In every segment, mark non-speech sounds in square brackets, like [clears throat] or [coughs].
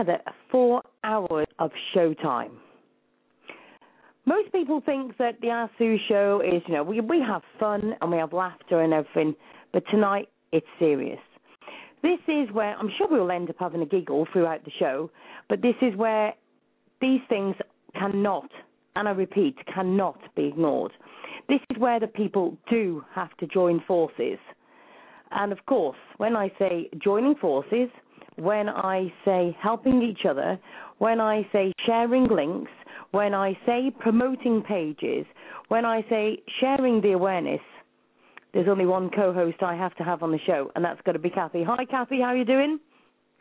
altogether four hours of showtime. Most people think that the Ask Sue show is, you know, we we have fun and we have laughter and everything, but tonight it's serious. This is where I'm sure we'll end up having a giggle throughout the show, but this is where these things cannot, and I repeat, cannot be ignored. This is where the people do have to join forces. And of course, when I say joining forces, when I say helping each other, when I say sharing links, when I say promoting pages, when I say sharing the awareness, there's only one co-host I have to have on the show, and that's got to be Kathy. Hi, Kathy. How are you doing?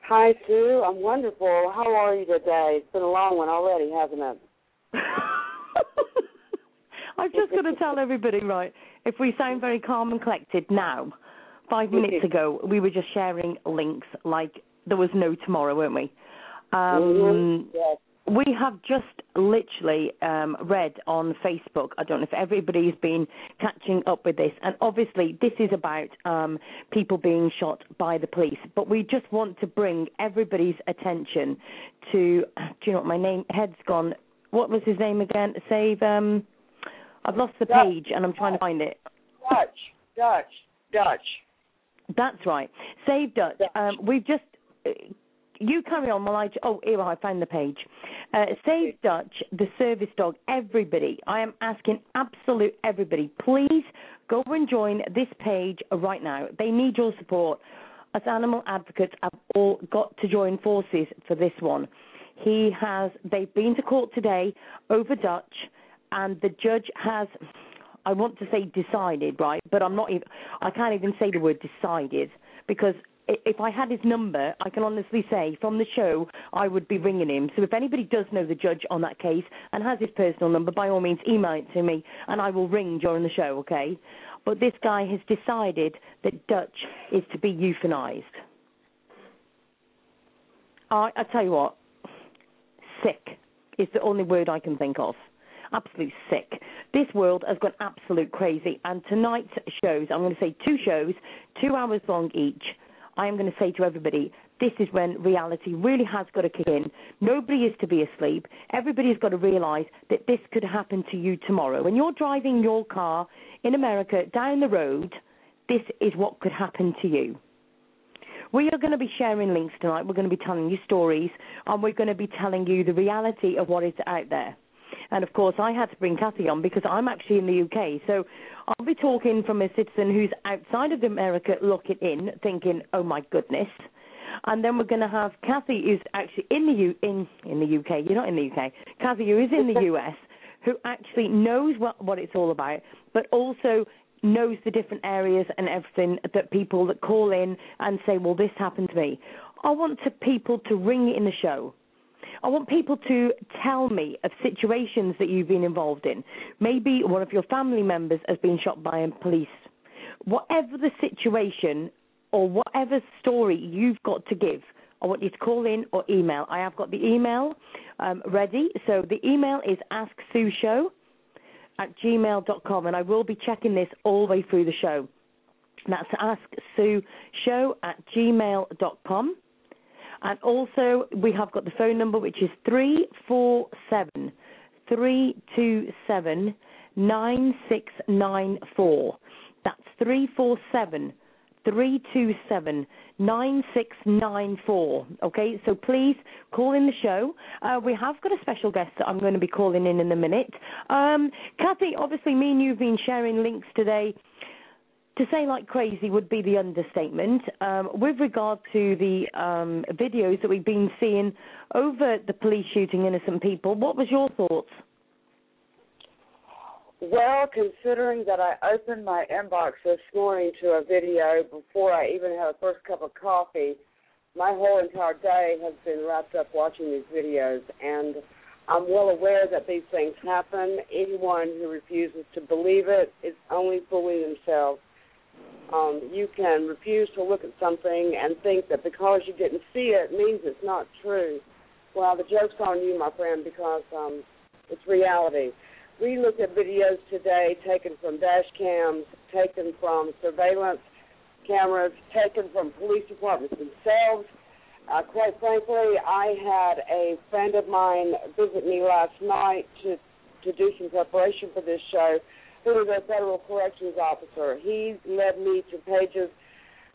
Hi, Sue. I'm wonderful. How are you today? It's been a long one already, hasn't it? [laughs] I've just got to tell everybody, right, if we sound very calm and collected now, five minutes mm-hmm. ago, we were just sharing links like there was no tomorrow, weren't we? Um, mm-hmm. yes. We have just literally um, read on Facebook. I don't know if everybody's been catching up with this, and obviously this is about um, people being shot by the police. But we just want to bring everybody's attention to. Do you know what my name? Head's gone. What was his name again? Save. Um, I've lost the Dutch. page and I'm trying to find it. Dutch, Dutch, Dutch. That's right. Save Dutch. Dutch. Um, we've just. You carry on while I. Oh, here I found the page. Uh, Save Dutch, the service dog. Everybody, I am asking absolute everybody, please go and join this page right now. They need your support. As animal advocates, have all got to join forces for this one. He has. They've been to court today over Dutch and the judge has I want to say decided, right? But I'm not even I can't even say the word decided because if I had his number, I can honestly say from the show I would be ringing him. So if anybody does know the judge on that case and has his personal number, by all means email it to me and I will ring during the show, okay? But this guy has decided that Dutch is to be euthanized. I I tell you what, sick is the only word I can think of absolute sick. This world has gone absolute crazy. And tonight's shows, I'm going to say two shows, two hours long each. I am going to say to everybody, this is when reality really has got to kick in. Nobody is to be asleep. Everybody's got to realize that this could happen to you tomorrow. When you're driving your car in America down the road, this is what could happen to you. We are going to be sharing links tonight. We're going to be telling you stories, and we're going to be telling you the reality of what is out there. And of course, I had to bring Kathy on because I'm actually in the UK. So I'll be talking from a citizen who's outside of America looking in, thinking, oh my goodness. And then we're going to have Kathy, who's actually in the U- in in the UK. You're not in the UK. Kathy, who is in the [laughs] US, who actually knows what what it's all about, but also knows the different areas and everything that people that call in and say, well, this happened to me. I want to people to ring in the show I want people to tell me of situations that you've been involved in. Maybe one of your family members has been shot by a police. Whatever the situation or whatever story you've got to give, I want you to call in or email. I have got the email um, ready. So the email is asksueshow at gmail.com, and I will be checking this all the way through the show. That's asksueshow at gmail.com. And also, we have got the phone number, which is 347 327 9694. That's 347 327 9694. Okay, so please call in the show. Uh, we have got a special guest that I'm going to be calling in in a minute. Um, Kathy, obviously, me and you have been sharing links today to say like crazy would be the understatement. Um, with regard to the um, videos that we've been seeing over the police shooting innocent people, what was your thoughts? Well, considering that I opened my inbox this morning to a video before I even had a first cup of coffee, my whole entire day has been wrapped up watching these videos, and I'm well aware that these things happen. Anyone who refuses to believe it is only fooling themselves um, you can refuse to look at something and think that because you didn't see it means it's not true. Well, the joke's on you, my friend, because um, it's reality. we looked at videos today taken from dash cams, taken from surveillance cameras, taken from police departments themselves. Uh, quite frankly, I had a friend of mine visit me last night to to do some preparation for this show, who is a federal corrections officer. He led me to pages,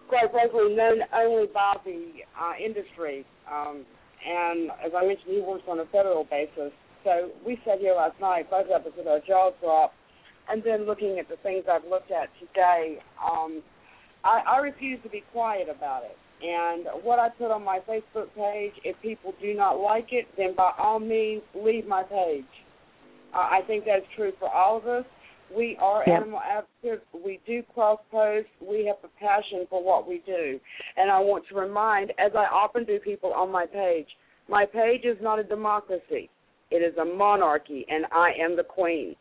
quite frankly, known only by the uh, industry. Um, and as I mentioned, he works on a federal basis. So we sat here last night, both of us with our jaws dropped, and then looking at the things I've looked at today, um, I, I refuse to be quiet about it. And what I put on my Facebook page, if people do not like it, then by all means, leave my page. Uh, I think that's true for all of us. We are yeah. animal advocates. We do cross post. We have a passion for what we do. And I want to remind, as I often do people on my page, my page is not a democracy. It is a monarchy, and I am the queen.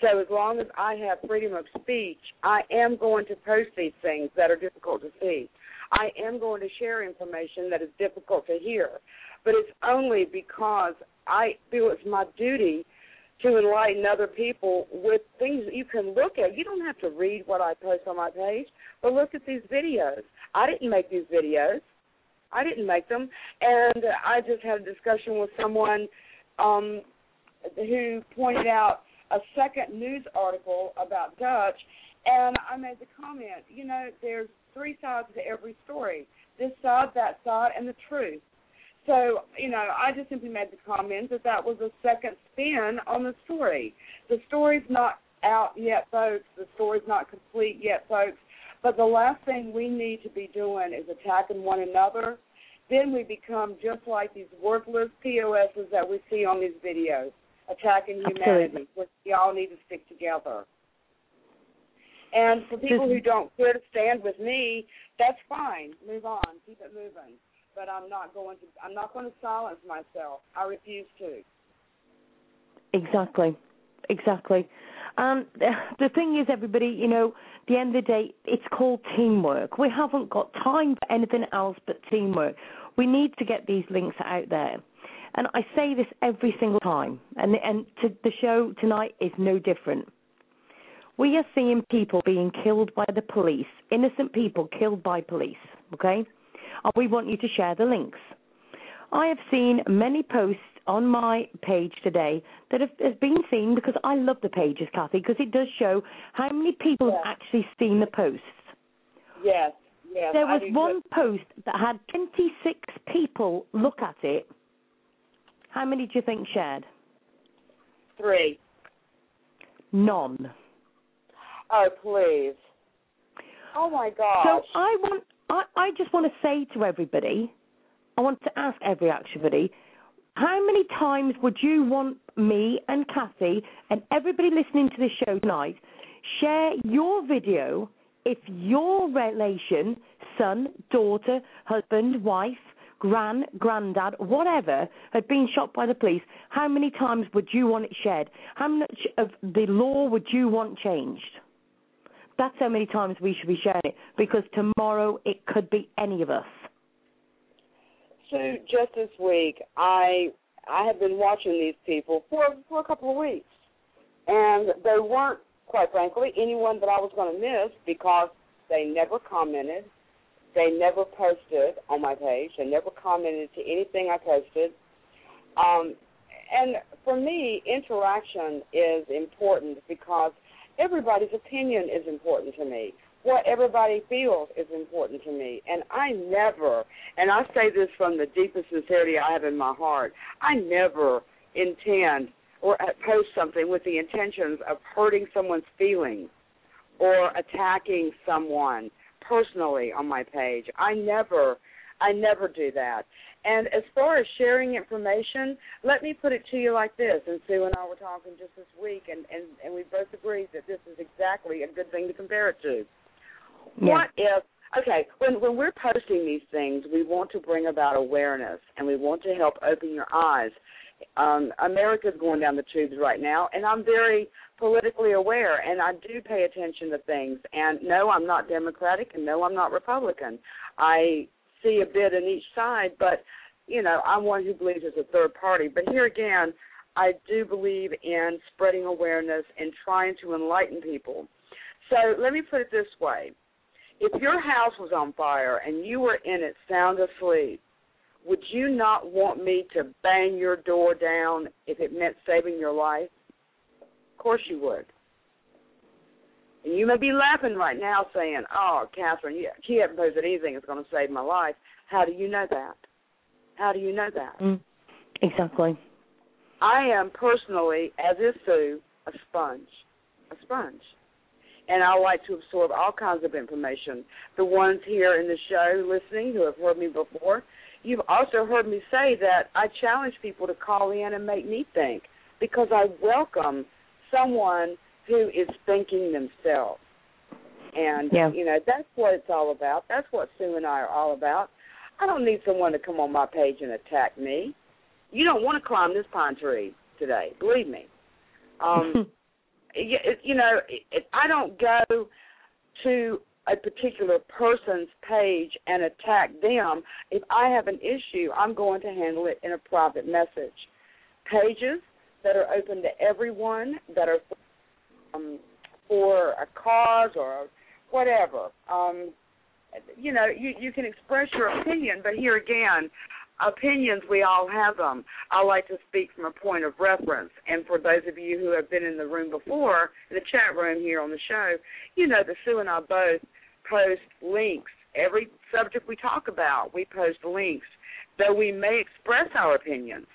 So as long as I have freedom of speech, I am going to post these things that are difficult to see. I am going to share information that is difficult to hear. But it's only because I feel it's my duty to enlighten other people with things that you can look at. You don't have to read what I post on my page, but look at these videos. I didn't make these videos. I didn't make them, and I just had a discussion with someone um, who pointed out a second news article about Dutch, and I made the comment, you know, there's three sides to every story this side, that side, and the truth. So, you know, I just simply made the comment that that was a second spin on the story. The story's not out yet, folks. The story's not complete yet, folks. But the last thing we need to be doing is attacking one another. Then we become just like these worthless POSs that we see on these videos, attacking humanity. We all need to stick together. And for people who don't care to stand with me, that's fine. Move on. Keep it moving but I'm not going to I'm not going to silence myself. I refuse to. Exactly. Exactly. Um, [laughs] the thing is, everybody, you know, at the end of the day, it's called teamwork. We haven't got time for anything else but teamwork. We need to get these links out there. And I say this every single time, and and to, the show tonight is no different. We are seeing people being killed by the police, innocent people killed by police. Okay, and we want you to share the links. I have seen many posts on my page today that have, have been seen because I love the pages, Kathy, because it does show how many people yes. have actually seen the posts. Yes, yes. There was one good. post that had 26 people look at it. How many do you think shared? Three. None. Oh, please. Oh my gosh. So I want I, I just want to say to everybody, I want to ask every everybody, how many times would you want me and Kathy and everybody listening to this show tonight share your video if your relation, son, daughter, husband, wife, grand, granddad, whatever, had been shot by the police, how many times would you want it shared? How much of the law would you want changed? That's how many times we should be sharing it because tomorrow it could be any of us. So just this week, I I have been watching these people for for a couple of weeks, and they weren't, quite frankly, anyone that I was going to miss because they never commented, they never posted on my page, they never commented to anything I posted. Um, and for me, interaction is important because everybody's opinion is important to me. What everybody feels is important to me. And I never, and I say this from the deepest sincerity I have in my heart, I never intend or post something with the intentions of hurting someone's feelings or attacking someone personally on my page. I never I never do that. And as far as sharing information, let me put it to you like this. And Sue and I were talking just this week, and, and, and we both agreed that this is exactly a good thing to compare it to. Yeah. What if, okay, when, when we're posting these things, we want to bring about awareness and we want to help open your eyes. Um, America's going down the tubes right now, and I'm very politically aware, and I do pay attention to things. And no, I'm not Democratic, and no, I'm not Republican. I see a bit in each side, but you know, I'm one who believes it's a third party. But here again, I do believe in spreading awareness and trying to enlighten people. So let me put it this way. If your house was on fire and you were in it sound asleep, would you not want me to bang your door down if it meant saving your life? Of course you would. And you may be laughing right now saying, Oh, Catherine, you, haven't posed that anything is going to save my life. How do you know that? How do you know that? Mm, exactly. I am personally, as is Sue, a sponge. A sponge. And I like to absorb all kinds of information. The ones here in the show listening who have heard me before, you've also heard me say that I challenge people to call in and make me think because I welcome someone who is thinking themselves. And yeah. you know, that's what it's all about. That's what Sue and I are all about. I don't need someone to come on my page and attack me. You don't want to climb this pine tree today, believe me. Um [laughs] you, you know, it, I don't go to a particular person's page and attack them. If I have an issue, I'm going to handle it in a private message. Pages that are open to everyone, that are um, for a cause or whatever. Um, you know, you you can express your opinion, but here again, opinions we all have them. I like to speak from a point of reference, and for those of you who have been in the room before, in the chat room here on the show, you know that Sue and I both post links. Every subject we talk about, we post links. Though we may express our opinions,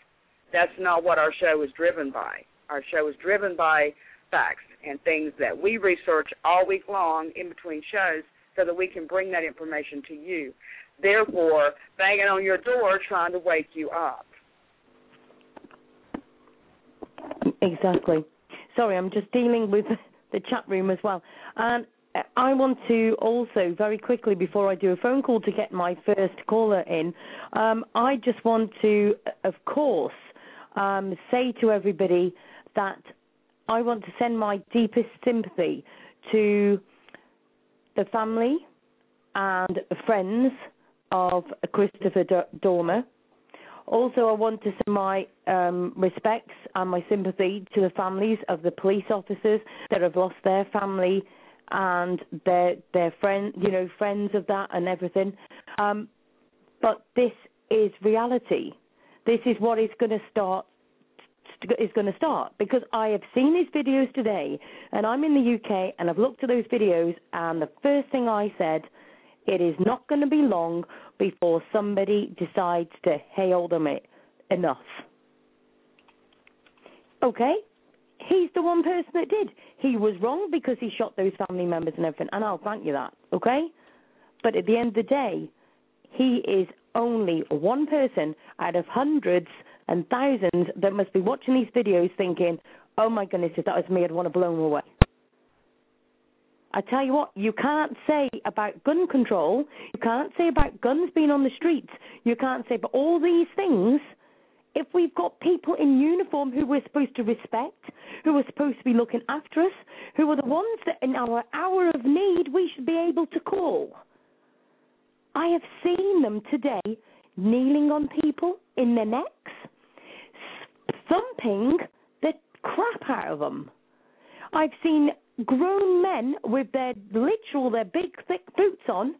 that's not what our show is driven by. Our show is driven by facts and things that we research all week long in between shows so that we can bring that information to you. Therefore, banging on your door trying to wake you up. Exactly. Sorry, I'm just dealing with [laughs] the chat room as well. And I want to also very quickly before I do a phone call to get my first caller in. Um, I just want to, of course, um, say to everybody that I want to send my deepest sympathy to the family and friends of Christopher Dorner. Also, I want to send my um, respects and my sympathy to the families of the police officers that have lost their family and their their friend, you know, friends of that and everything. Um, but this is reality. This is what is going to start is going to start because I have seen his videos today, and I'm in the UK, and I've looked at those videos, and the first thing I said, it is not going to be long before somebody decides to, hold a minute, enough. Okay, he's the one person that did. He was wrong because he shot those family members and everything, and I'll grant you that. Okay, but at the end of the day, he is only one person out of hundreds and thousands that must be watching these videos thinking, oh my goodness, if that was me, I'd want to blow them away. I tell you what, you can't say about gun control, you can't say about guns being on the streets, you can't say about all these things if we've got people in uniform who we're supposed to respect, who are supposed to be looking after us, who are the ones that in our hour of need we should be able to call. I have seen them today kneeling on people in their necks, thumping the crap out of them. I've seen grown men with their literal, their big thick boots on,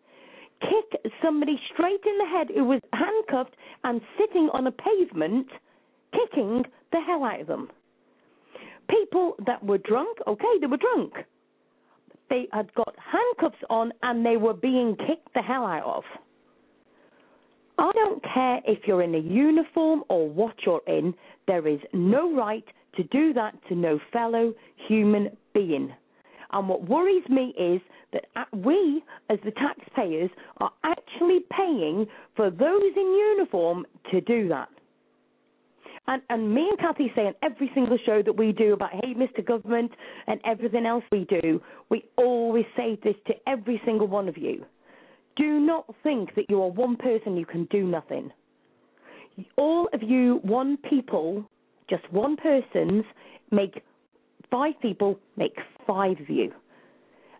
kick somebody straight in the head who was handcuffed and sitting on a pavement, kicking the hell out of them. People that were drunk, okay, they were drunk. They had got handcuffs on and they were being kicked the hell out of. I don't care if you're in a uniform or what you're in, there is no right to do that to no fellow human being. And what worries me is that we, as the taxpayers, are actually paying for those in uniform to do that. And, and me and Kathy say in every single show that we do about, hey, Mr. Government, and everything else we do, we always say this to every single one of you. Do not think that you are one person, you can do nothing. All of you, one people, just one persons, make five people, make five of you.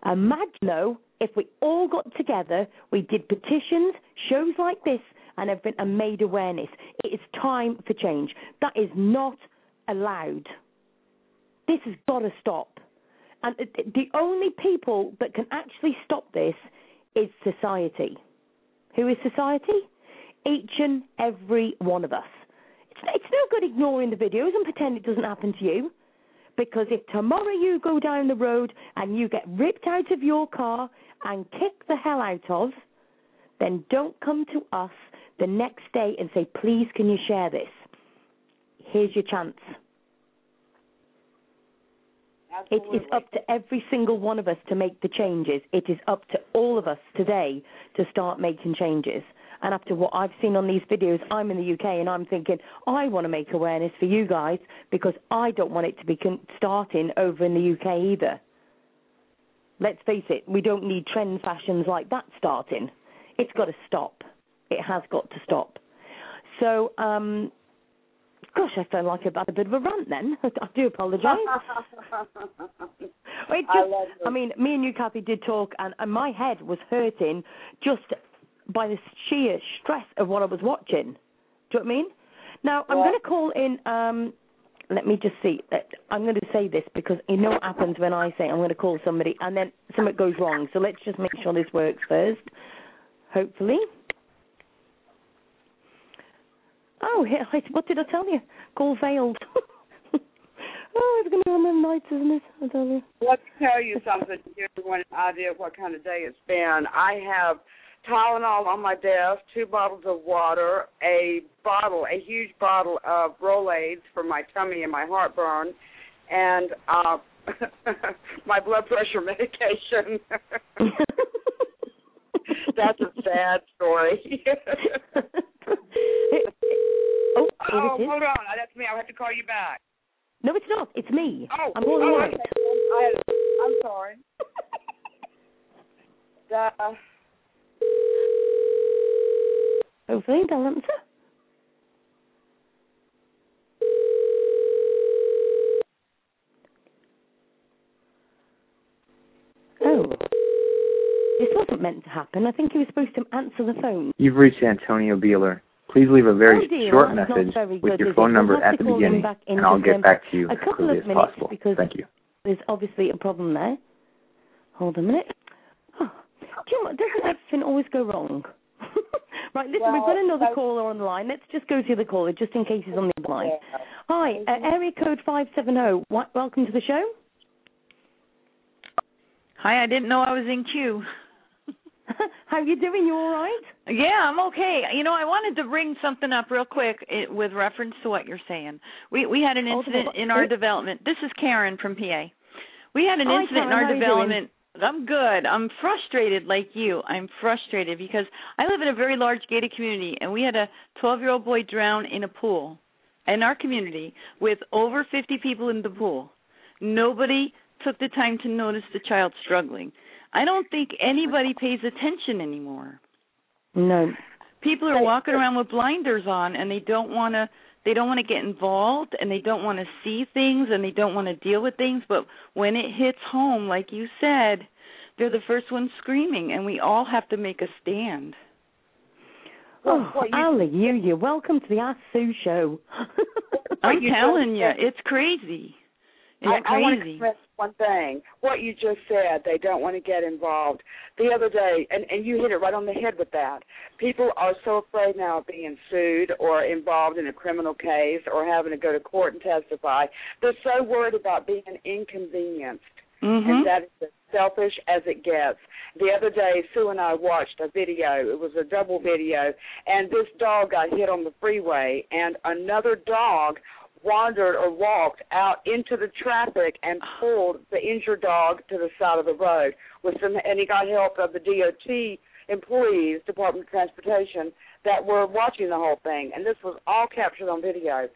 Imagine though, if we all got together, we did petitions, shows like this, and everything, and made awareness. It is time for change. That is not allowed. This has got to stop. And the only people that can actually stop this is society. Who is society? Each and every one of us. It's, it's no good ignoring the videos and pretend it doesn't happen to you. Because if tomorrow you go down the road and you get ripped out of your car and kicked the hell out of, then don't come to us the next day and say, please, can you share this? Here's your chance. It is up to every single one of us to make the changes. It is up to all of us today to start making changes. And after what I've seen on these videos, I'm in the UK and I'm thinking, I want to make awareness for you guys because I don't want it to be starting over in the UK either. Let's face it, we don't need trend fashions like that starting. It's got to stop. It has got to stop. So, um, gosh, I felt like I've a bit of a rant then. [laughs] I do apologise. [laughs] just, I, I mean, me and you, Kathy, did talk, and, and my head was hurting just by the sheer stress of what I was watching. Do you know what I mean? Now, I'm going to call in. Um, let me just see. Uh, I'm going to say this because you know what happens when I say I'm going to call somebody and then something goes wrong. So let's just make sure this works first. Hopefully. Oh, what did I tell you? Call veiled. [laughs] oh, it's going to be one of them nights, isn't it? I tell you. Let me tell you something to give everyone an idea of what kind of day it's been. I have Tylenol on my desk, two bottles of water, a bottle, a huge bottle of Rolaids for my tummy and my heartburn, and uh [laughs] my blood pressure [laughs] medication. That's a sad story. Oh, oh hold on. That's me. I'll have to call you back. No, it's not. It's me. Oh, I'm calling oh, out. Okay. I, I'm sorry. uh, Hopefully they'll answer. Oh. This wasn't meant to happen. I think he was supposed to answer the phone. You've reached Antonio Beeler. Please leave a very oh dear, short message very with your phone number at the beginning, back in and I'll just get back to you as couple quickly as possible. because Thank you. There's obviously a problem there. Hold a minute. Oh, [gasps] do you know what? Doesn't everything always go wrong? [laughs] right, listen, Well, we've got another I- caller on the line. Let's just go to the caller just in case he's on the line. Hi, uh, area code 570. Wa- Welcome to the show. Hi, I didn't know I was in queue. [laughs] How you doing? You all right? Yeah, I'm okay. You know, I wanted to bring something up real quick it, with reference to what you're saying. We we had an Oh, incident in our development. This is Karen from PA. We had an Hi, incident Karen, in our development. I'm good. I'm frustrated like you. I'm frustrated because I live in a very large gated community and we had a 12-year-old boy drown in a pool in our community with over 50 people in the pool. Nobody took the time to notice the child struggling. I don't think anybody pays attention anymore. No. People are walking around with blinders on and they don't want to they don't want to get involved and they don't want to see things and they don't want to deal with things but when it hits home like you said they're the first ones screaming and we all have to make a stand Oh, what you- hallelujah. Welcome to the Ask Sue show. i'm [laughs] you telling you it's crazy it's I, I want to crazy express one thing. What you just said, they don't want to get involved. The other day, and, and you hit it right on the head with that. People are so afraid now of being sued or involved in a criminal case or having to go to court and testify. They're so worried about being inconvenienced. mhm And that is as selfish as it gets. The other day, Sue and I watched a video. It was a double video, and this dog got hit on the freeway, and another dog wandered or walked out into the traffic and pulled the injured dog to the side of the road with some and he got help of the DOT employees, Department of Transportation, that were watching the whole thing. And this was all captured on video.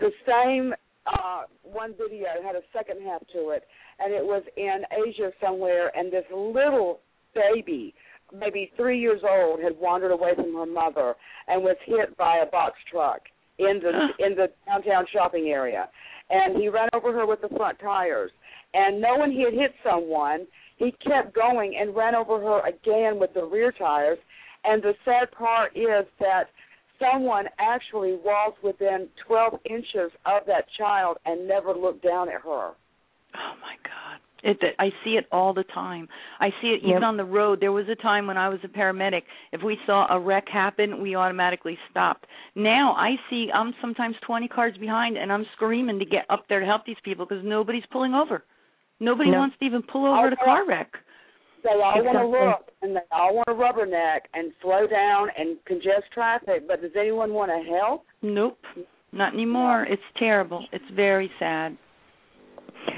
The same uh one video had a second half to it and it was in Asia somewhere and this little baby maybe three years old had wandered away from her mother and was hit by a box truck in the in the downtown shopping area, and he ran over her with the front tires. And knowing he had hit someone, he kept going and ran over her again with the rear tires. And the sad part is that someone actually was within 12 inches of that child and never looked down at her. Oh my God. It, I see it all the time. I see it even Yep. on the road. There was a time when I was a paramedic. If we saw a wreck happen, we automatically stopped. Now I see I'm sometimes 20 cars behind, and I'm screaming to get up there to help these people because nobody's pulling over. Nobody No. wants to even pull over at a car wreck. They all want to look and they all want to rubberneck and slow down and congest traffic, but does anyone want to help? Nope, not anymore. It's terrible. It's very sad.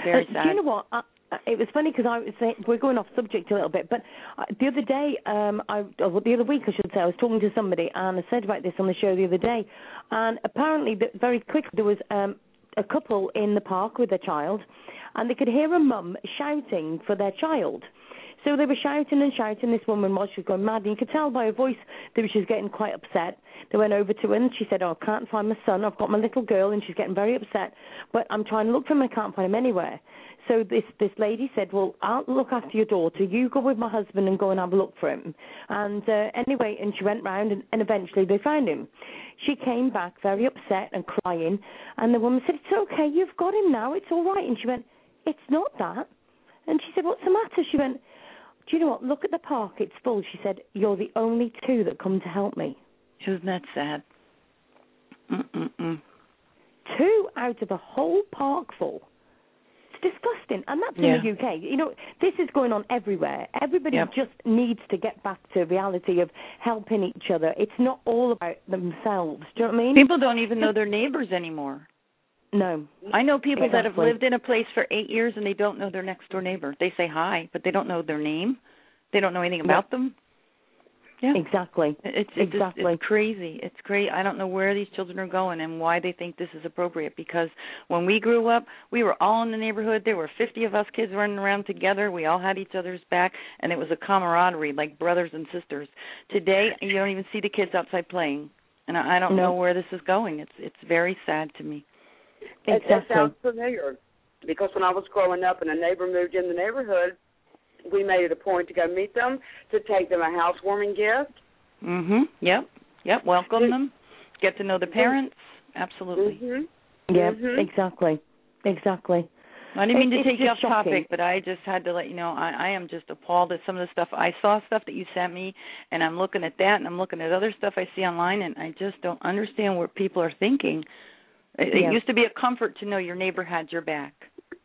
Very Uh, sad. Do you know what? I, I- it was funny because I was saying we're going off subject a little bit, but uh, the other day, um, I or the other week, I should say, I was talking to somebody and I said about this on the show the other day, and apparently, very quickly there was um, a couple in the park with their child, and they could hear a mum shouting for their child. So they were shouting and shouting. This woman was she was going mad, and you could tell by her voice that she was getting quite upset. They went over to her and she said, "Oh, I can't find my son. I've got my little girl, and she's getting very upset. But I'm trying to look for him. I can't find him anywhere." So this this lady said, "Well, I'll look after your daughter. You go with my husband and go and have a look for him." And uh, anyway, and she went round, and, and eventually they found him. She came back very upset and crying, and the woman said, "It's okay. You've got him now. It's all right." And she went, "It's not that." And she said, "What's the matter?" She went, "Do you know what? Look at the park. It's full." She said, "You're the only two that come to help me. Isn't that sad? Mm-mm-mm. Two out of a whole park full." It's disgusting, and that's Yeah. in the UK. You know, this is going on everywhere. Everybody Yep. just needs to get back to reality of helping each other. It's not all about themselves. Do you know what I mean? People don't even know their neighbors anymore. No. I know people that have lived in a place for eight years and they don't know their next door neighbor. They say hi, but they don't know their name. They don't know anything about them. Yeah, Exactly. it's it's, exactly. just, it's crazy. It's crazy. I don't know where these children are going and why they think this is appropriate. Because when we grew up, we were all in the neighborhood. There were 50 of us kids running around together. We all had each other's back, and it was a camaraderie, like brothers and sisters. Today, you don't even see the kids outside playing, and I I don't No. know where this is going. It's it's very sad to me. It, it Exactly. sounds familiar because when I was growing up and a neighbor moved in the neighborhood, we made it a point to go meet them, to take them a housewarming gift. Mhm. Yep. Yep. Welcome them. Get to know the parents. Absolutely. hmm Yeah, Mhm. exactly. Exactly. I didn't mean It- to take you off shocking. topic, but I just had to let you know I, I am just appalled at some of the stuff. I saw stuff that you sent me, and I'm looking at that, and I'm looking at other stuff I see online, and I just don't understand what people are thinking. It, Yeah. it used to be a comfort to know your neighbor had your back,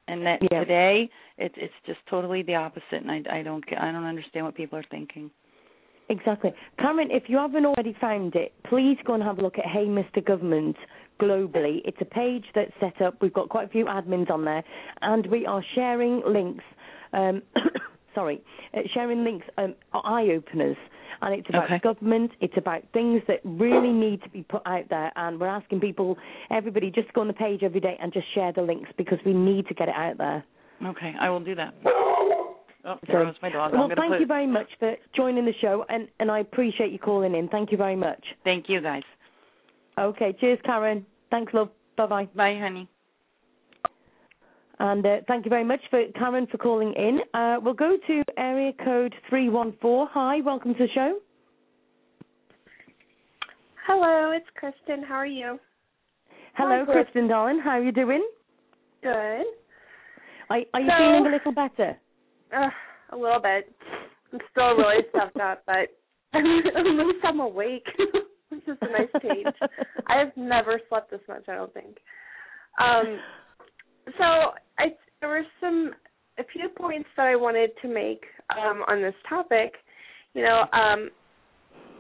and that Yeah. today it's it's just totally the opposite, and I I don't I don't understand what people are thinking. Exactly. Cameron, if you haven't already found it, please go and have a look at Hey Mr. Government globally. It's a page that's set up. We've got quite a few admins on there, and we are sharing links. Um, [coughs] sorry, uh, sharing links, um, eye openers. And it's about Okay. government. It's about things that really need to be put out there. And we're asking people, everybody, just go on the page every day and just share the links because we need to get it out there. Okay, I will do that. Oh, there goes my dog. Well, thank put, you very much for joining the show, and, and I appreciate you calling in. Thank you very much. Thank you, guys. Okay, cheers, Karen. Thanks, love. Bye bye. Bye, honey. And uh, thank you very much for Karen for calling in. Uh, we'll go to area code three one four. Hi, welcome to the show. Hello, it's Kristen. How are you? Hello, Hi, Kristen, darling. How are you doing? Good. Are, are you So- feeling a little better? Uh, a little bit. I'm still really [laughs] stuffed up, but at least I'm awake, [laughs] which is a nice change. [laughs] I have never slept this much. I don't think. Um, so I there were some a few points that I wanted to make um, on this topic. You know, um,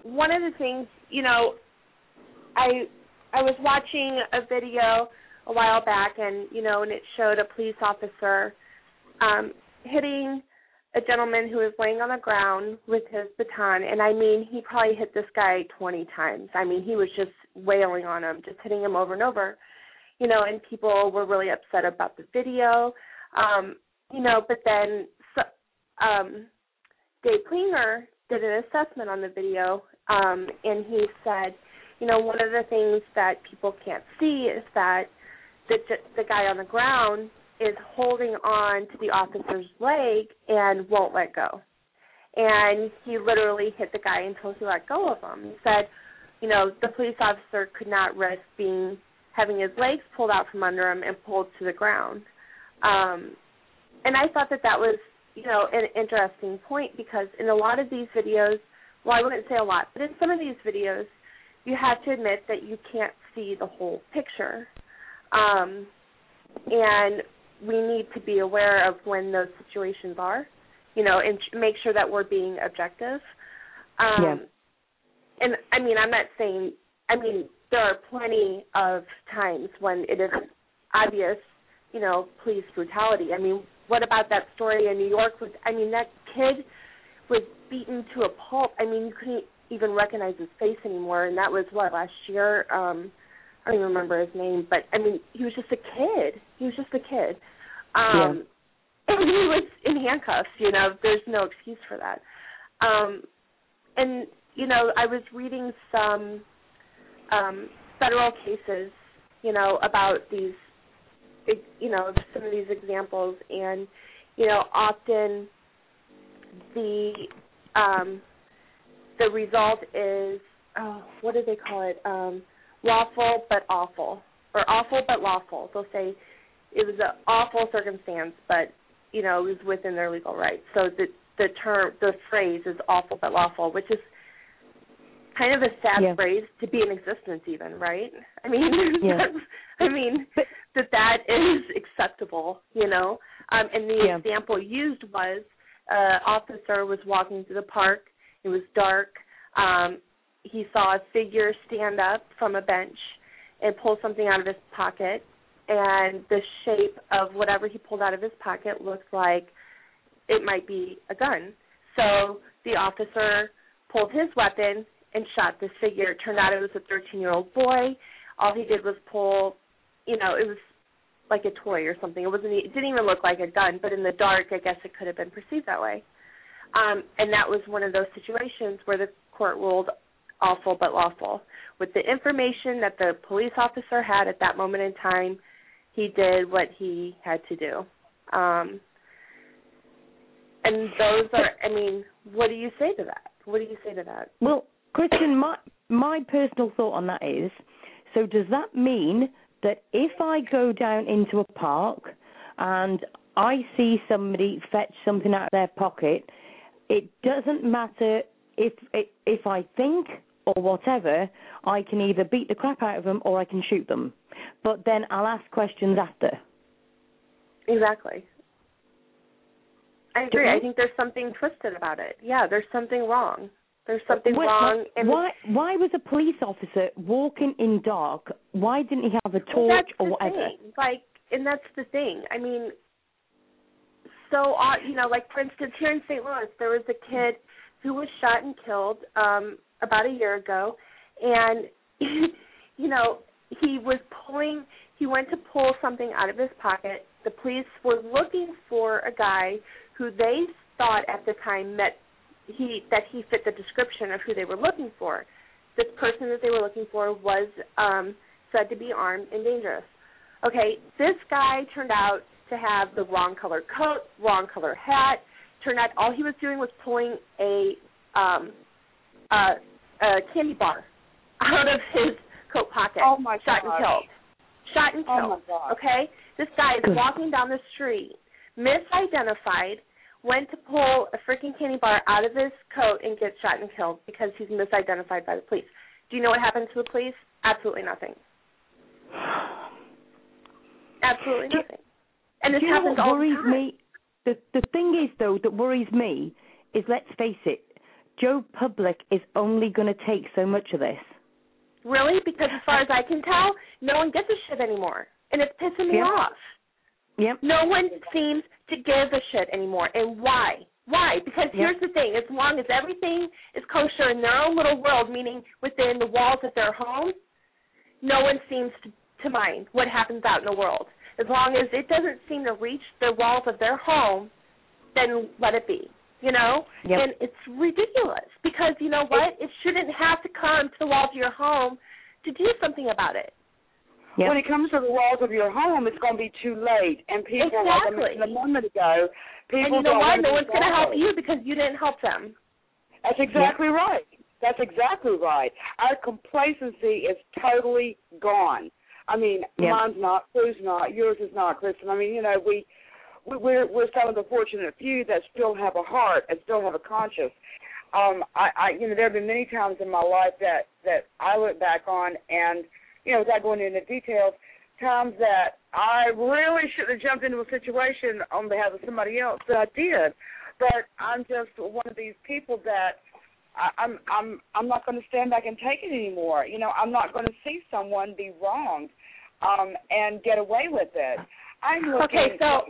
one of the things, you know, I I was watching a video a while back, and you know, and it showed a police officer um, hitting a gentleman who was laying on the ground with his baton, and I mean, he probably hit this guy 20 times. I mean, he was just wailing on him, just hitting him over and over. You know, and people were really upset about the video. Um, you know, but then so, um, Dave Klinger did an assessment on the video, um, and he said, you know, one of the things that people can't see is that the the guy on the ground is holding on to the officer's leg and won't let go. And he literally hit the guy until he let go of him. He said, you know, the police officer could not risk being having his legs pulled out from under him and pulled to the ground. Um, and I thought that that was, you know, an interesting point because in a lot of these videos, well, I wouldn't say a lot, but in some of these videos, you have to admit that you can't see the whole picture. Um, and we need to be aware of when those situations are, you know, and make sure that we're being objective. Um, Yeah. And I mean, I'm not saying. I mean, there are plenty of times when it is obvious, you know, police brutality. I mean, what about that story in New York? With I mean, that kid was beaten to a pulp. I mean, you couldn't even recognize his face anymore, and that was what last year. Um, I don't even remember his name, but I mean, he was just a kid. He was just a kid. Um, [laughs] and he was in handcuffs. You know, there's no excuse for that. Um, and you know, I was reading some um, federal cases, you know, about these, you know, some of these examples, and you know, often the um, the result is, oh, what do they call it? Um, lawful but awful, or awful but lawful. They'll say it was an awful circumstance, but you know, it was within their legal rights. So the the term, the phrase is awful but lawful, which is kind of a sad Yeah. phrase to be in existence, even right? I mean, [laughs] Yeah. I mean that that is acceptable, you know. Um, and the Yeah. example used was uh, officer was walking through the park. It was dark. Um, he saw a figure stand up from a bench and pull something out of his pocket, and the shape of whatever he pulled out of his pocket looked like it might be a gun. So the officer pulled his weapon and shot this figure. It turned out it was a 13 year old boy. All he did was pull, you know, it was like a toy or something. It wasn't. It didn't even look like a gun, but in the dark, I guess it could have been perceived that way. Um, and that was one of those situations where the court ruled awful but lawful. With the information that the police officer had at that moment in time, he did what he had to do. Um, and those are, I mean, what do you say to that? What do you say to that? Well, Christian, my my personal thought on that is, so does that mean that if I go down into a park and I see somebody fetch something out of their pocket, it doesn't matter if if I think or whatever, I can either beat the crap out of them or I can shoot them. But then I'll ask questions after. Exactly. I agree. I mm-hmm. think there's something twisted about it. Yeah, there's something wrong. There's something Wait, wrong. And why why was a police officer walking in dark? Why didn't he have a torch or whatever? Thing. Like, and that's the thing. I mean, so uh, you know, like for instance, here in St. Louis, there was a kid who was shot and killed um about a year ago, and [laughs] you know, he was pulling. He went to pull something out of his pocket. The police were looking for a guy who they thought at the time met he that he fit the description of who they were looking for. This person that they were looking for was um said to be armed and dangerous. Okay, this guy turned out to have the wrong color coat, wrong color hat. Turned out all he was doing was pulling a um a, a candy bar out of his coat pocket. Oh my Shot and killed. Shot and Oh killed. my God. Okay? This guy is walking down the street, misidentified, went to pull a freaking candy bar out of his coat and gets shot and killed because he's misidentified by the police. Do you know what happened to the police? Absolutely nothing. [sighs] Absolutely nothing. And this you know happens what all worries the time. me? The the thing is though that worries me is let's face it, Joe Public is only going to take so much of this. Really? Because as far as I can tell, no one gives a shit anymore. And it's pissing me Yeah. off. Yep. No one seems to give a shit anymore. And why? Why? Because Yeah. here's the thing: as long as everything is kosher in their own little world, meaning within the walls of their home, no one seems to, to mind what happens out in the world. As long as it doesn't seem to reach the walls of their home, then let it be. You know, Yep. and it's ridiculous because you know what? It shouldn't have to come to the walls of your home to do something about it. Yep. When it comes to the walls of your home, it's going to be too late. And people, like I Exactly. mentioned a moment ago, people and you know what? No one's going to help you because you didn't help them. That's exactly right. That's exactly right. Our complacency is totally gone. I mean, Yeah. mine's not, Sue's not, yours is not, Kristen. I mean, you know, we we- we're we're some of the fortunate few that still have a heart and still have a conscience. Um, I, I you know, there have been many times in my life that that I look back on, and you know, without going into details, times that I really should have jumped into a situation on behalf of somebody else that I did. But I'm just one of these people that I, I'm I'm I'm not going to stand back and take it anymore. You know, I'm not going to see someone be wronged um, and get away with it. I'm looking, Okay, so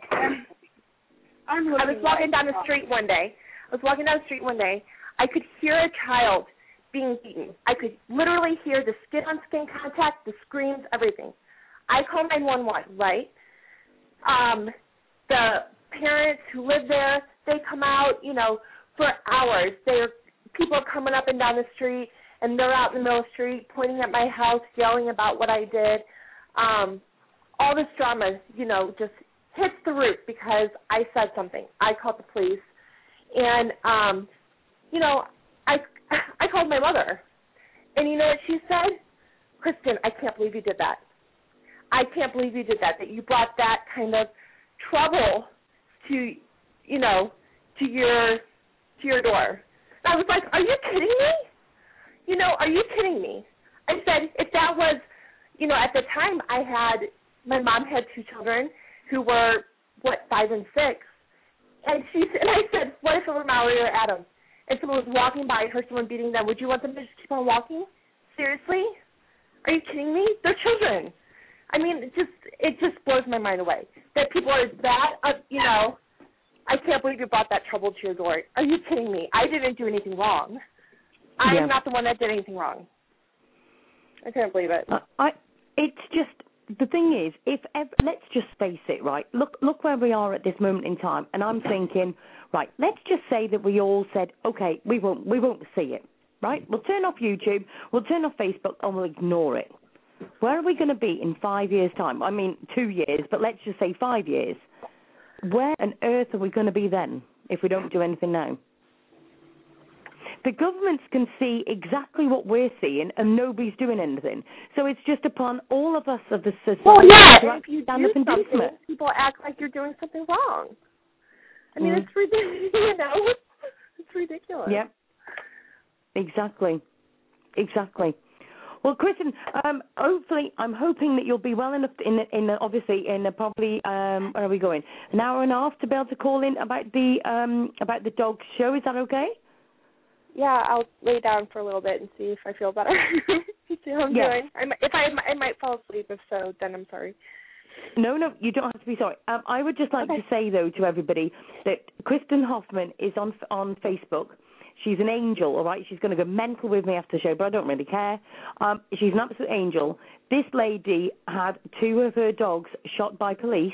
I'm I looking was walking like- down the street one day. I was walking down the street one day. I could hear a child being beaten. I could literally hear the skin on skin contact, the screams, everything. I called 911, right? Um, the parents who live there, they come out, you know, for hours. They're people are coming up and down the street, and they're out in the middle of the street pointing at my house, yelling about what I did. Um, all this drama, you know, just hits the roof because I said something. I called the police, and um, you know, [laughs] I called my mother, and you know what she said? Kristen, I can't believe you did that. I can't believe you did that. That you brought that kind of trouble to, you know, to your to your door. And I was like, Are you kidding me? You know, are you kidding me? I said, if that was, you know, at the time I had my mom had two children who were what five and six, and she and I said, what if it were Mallory or Adam, and someone was walking by and heard someone beating them? Would you want them to just keep on walking? Seriously? Are you kidding me? They're children. I mean, it just it just blows my mind away that people are that uh, you know. I can't believe you brought that trouble to your door. Are you kidding me? I didn't do anything wrong. I Yeah. am not the one that did anything wrong. I can't believe it. I, I it's just the thing is, if let's just face it, right? Look, look where we are at this moment in time, and I'm thinking, right? Let's just say that we all said, okay, we won't, we won't see it, right? We'll turn off YouTube, we'll turn off Facebook, and we'll ignore it. Where are we going to be in five years' time? I mean, two years, but let's just say five years. Where on earth are we going to be then if we don't do anything now? The governments can see exactly what we're seeing, and nobody's doing anything. So it's just upon all of us of the society Well, yeah, to if you stand do up and do something, people act like you're doing something wrong. I mean, Mm. it's ridiculous. [laughs] You know, it's ridiculous. Yep. Exactly. Exactly. Well, Kristen, um, hopefully, I'm hoping that you'll be well enough in, in obviously in probably um, where are we going? An hour and a half to be able to call in about the um, about the dog show. Is that okay? Yeah, I'll lay down for a little bit and see if I feel better. [laughs] see how I'm Yeah. doing. I might, if I I might fall asleep. If so, then I'm sorry. No, no, you don't have to be sorry. Um, I would just like Okay. to say though to everybody that Kristen Hoffman is on on Facebook. She's an angel, all right. She's going to go mental with me after the show, but I don't really care. Um, she's an absolute angel. This lady had two of her dogs shot by police,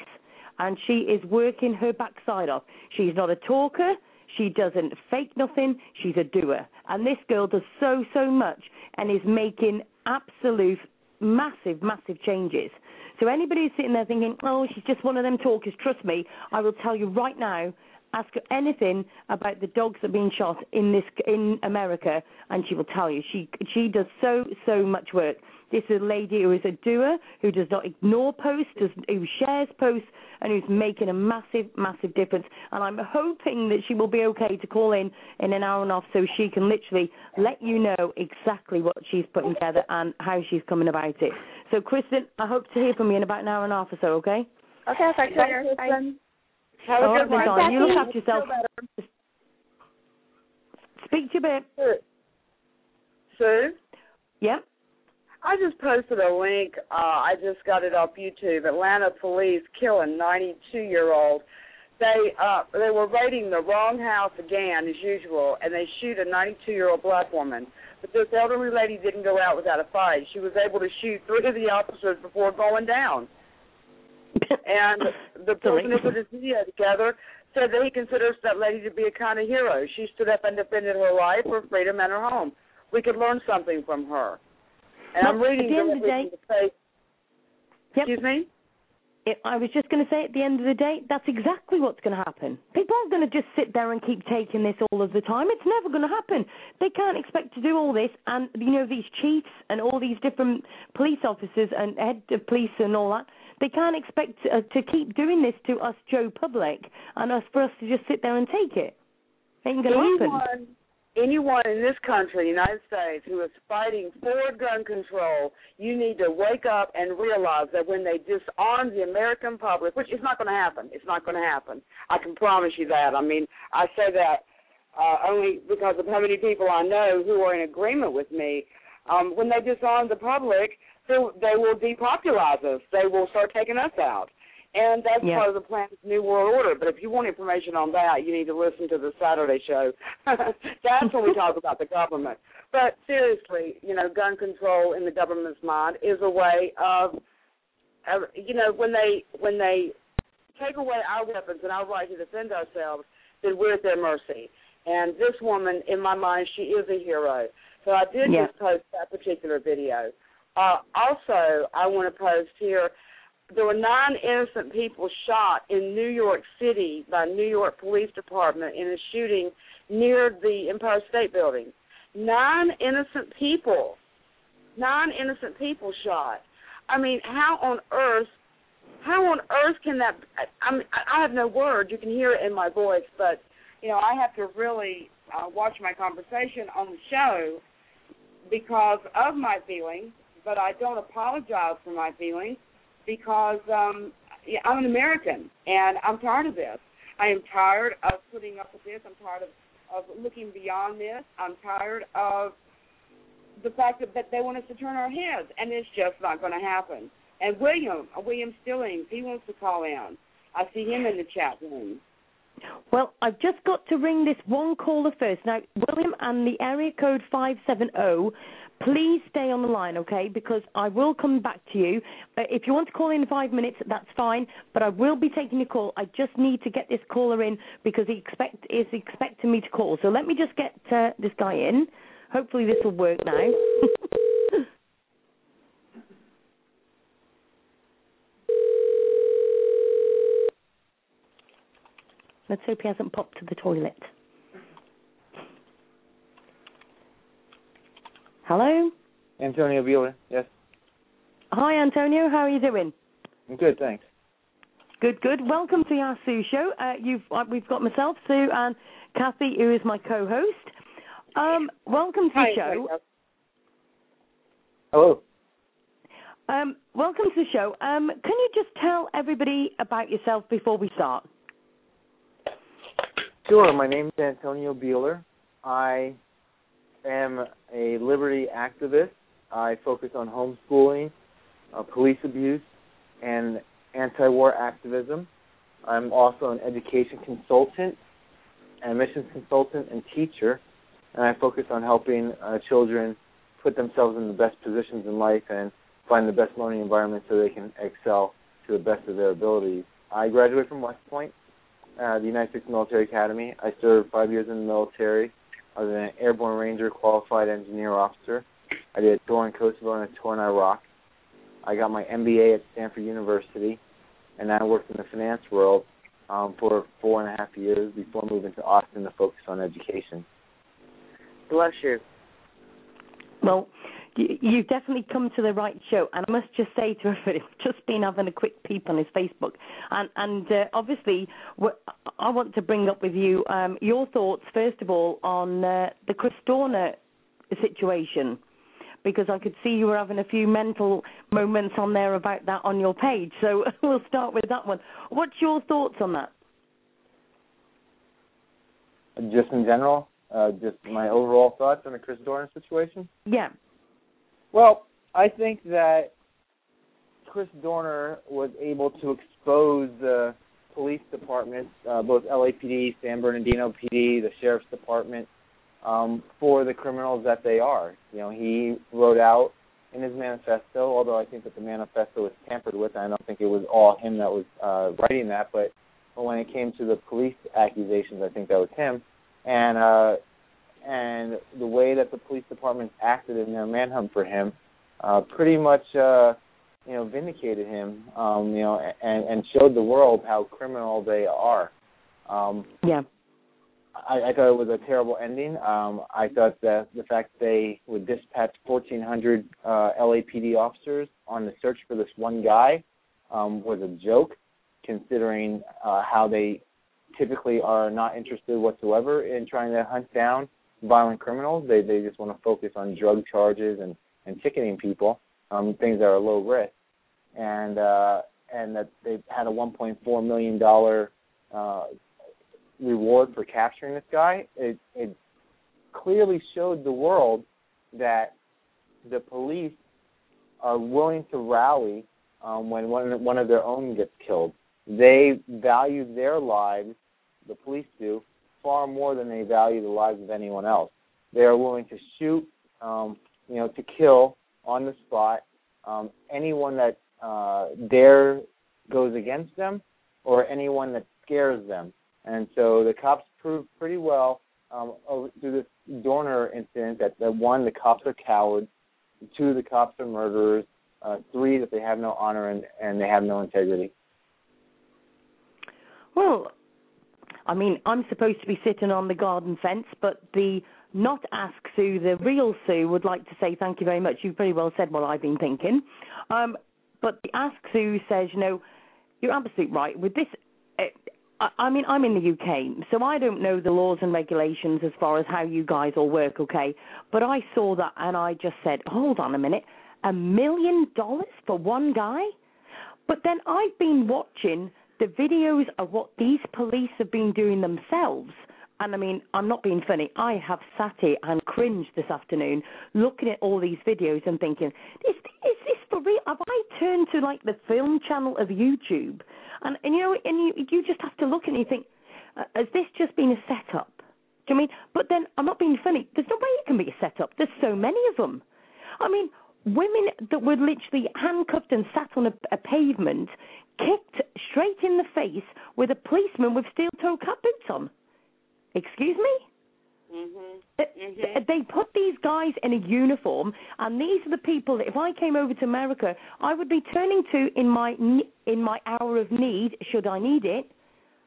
and she is working her backside off. She's not a talker. She doesn't fake nothing. She's a doer. And this girl does so, so much and is making absolute massive, massive changes. So anybody who's sitting there thinking, oh, she's just one of them talkers, trust me, I will tell you right now, ask her anything about the dogs that are being shot in this in America, and she will tell you. She she does so so much work. This is a lady who is a doer, who does not ignore posts, does, who shares posts, and who's making a massive, massive difference. And I'm hoping that she will be okay to call in in an hour and a half so she can literally let you know exactly what she's putting together and how she's coming about it. So, Kristen, I hope to hear from you in about an hour and a half or so, okay? Okay, I'll talk to you later. Bye. Have a good one. You look after yourself. Speak to you bit. Sue? Yeah? I just posted a link. Uh, I just got it off YouTube. Atlanta police kill a 92 year old. They uh, they were raiding the wrong house again as usual, and they shoot a 92 year old black woman. But this elderly lady didn't go out without a fight. She was able to shoot three of the officers before going down. And the person who put his video together said that he considers that lady to be a kind of hero. She stood up and defended her life, her freedom, and her home. We could learn something from her. And I'm reading at the end of the the. Yep. Excuse me? it, I was just going to say at the end of the day, that's exactly what's going to happen. People aren't going to just sit there and keep taking this all of the time. It's never going to happen. They can't expect to do all this, and you know these chiefs and all these different police officers and head of police and all that. They can't expect uh, to keep doing this to us, Joe Public, and us for us to just sit there and take it. Ain't going to happen anyone in this country, United States, who is fighting for gun control, you need to wake up and realize that when they disarm the American public, which is not going to happen, it's not going to happen. I can promise you that. I mean, I say that uh, only because of how many people I know who are in agreement with me. Um, when they disarm the public, they, they will depopularize us. They will start taking us out. And that's yeah. part of the plan's New World Order. But if you want information on that, you need to listen to the Saturday show. [laughs] that's when we talk about the government. But seriously, you know, gun control in the government's mind is a way of, of you know, when they when they take away our weapons and our right to defend ourselves, then we're at their mercy. And this woman, in my mind, she is a hero. So I did yeah. just post that particular video. Uh, also, I want to post here there were nine innocent people shot in New York City by New York Police Department in a shooting near the Empire State Building. Nine innocent people. Nine innocent people shot. I mean, how on earth how on earth can that I mean I have no words. You can hear it in my voice, but you know, I have to really uh, watch my conversation on the show because of my feelings, but I don't apologize for my feelings because um, I'm an American and I'm tired of this. I am tired of putting up with this. I'm tired of, of looking beyond this. I'm tired of the fact that, that they want us to turn our heads, and it's just not going to happen. And William, William Stillings, he wants to call in. I see him in the chat room. Well, I've just got to ring this one caller first. Now, William and the area code 570 Please stay on the line, okay? Because I will come back to you. Uh, if you want to call in five minutes, that's fine. But I will be taking your call. I just need to get this caller in because he expect is expecting me to call. So let me just get uh, this guy in. Hopefully this will work now. [laughs] Let's hope he hasn't popped to the toilet. Hello? Antonio Buehler, yes. Hi, Antonio. How are you doing? I'm good, thanks. Good, good. Welcome to the Sue Show. Uh, you've uh, we've got myself, Sue, and Kathy, who is my co-host. Um, welcome to Hi, the show. Hello. Um, welcome to the show. Um, can you just tell everybody about yourself before we start? Sure. My name is Antonio Buehler. I am a liberty activist. I focus on homeschooling, uh, police abuse, and anti-war activism. I'm also an education consultant, admissions consultant, and teacher, and I focus on helping uh, children put themselves in the best positions in life and find the best learning environment so they can excel to the best of their abilities. I graduated from West Point, uh, the United States Military Academy. I served five years in the military I was an airborne ranger qualified engineer officer. I did a tour in Kosovo and a tour in Iraq. I got my MBA at Stanford University, and I worked in the finance world um, for four and a half years before moving to Austin to focus on education. Bless you. Well, You've definitely come to the right show, and I must just say to everybody, [laughs] I've just been having a quick peep on his Facebook, and and uh, obviously, I want to bring up with you um, your thoughts first of all on uh, the Chris Dorner situation, because I could see you were having a few mental moments on there about that on your page. So [laughs] we'll start with that one. What's your thoughts on that? Just in general, uh, just my overall thoughts on the Chris Dorner situation. Yeah. Well, I think that Chris Dorner was able to expose the police departments, uh, both LAPD, San Bernardino PD, the sheriff's department, um, for the criminals that they are. You know, he wrote out in his manifesto, although I think that the manifesto was tampered with. I don't think it was all him that was uh, writing that, but, when it came to the police accusations, I think that was him. And uh, and the way that the police department acted in their manhunt for him uh, pretty much uh, you know, vindicated him, um, you know, and and showed the world how criminal they are. Um, yeah. I, I thought it was a terrible ending. Um, I thought that the fact that they would dispatch 1,400 uh, LAPD officers on the search for this one guy um, was a joke, considering uh, how they typically are not interested whatsoever in trying to hunt down violent criminals. They they just want to focus on drug charges and and ticketing people, um, things that are low risk, and uh, and that they had a 1.4 million dollar uh, reward for capturing this guy. It it clearly showed the world that the police are willing to rally um, when one one of their own gets killed. They value their lives, the police do, far more than they value the lives of anyone else. They are willing to shoot, um, you know, to kill on the spot um, anyone that uh, dare goes against them or anyone that scares them. And so the cops proved pretty well um, through this Dorner incident that, that one, the cops are cowards, two, the cops are murderers, uh, three, that they have no honor and, and they have no integrity. Well, I mean, I'm supposed to be sitting on the garden fence, but the not Ask Sue, the real Sue, would like to say thank you very much. You've pretty well said what I've been thinking. Um, but the Ask Sue says, you know, you're absolutely right. With this, uh, I, I mean, I'm in the UK, so I don't know the laws and regulations as far as how you guys all work, okay? But I saw that and I just said, hold on a minute, a million dollars for one guy? But then I've been watching the videos of what these police have been doing themselves. And I mean, I'm not being funny. I have sat here and cringed this afternoon looking at all these videos and thinking, is, is this for real? Have I turned to like the film channel of YouTube? And, and you know, and you, you just have to look and you think, uh, has this just been a setup? Do you mean? But then I'm not being funny. There's no way it can be a setup. There's so many of them. I mean, women that were literally handcuffed and sat on a, a pavement, kicked straight in the face with a policeman with steel toe cap boots on. Excuse me? Mm-hmm. Mm-hmm. They put these guys in a uniform, and these are the people that if I came over to America, I would be turning to in my in my hour of need, should I need it.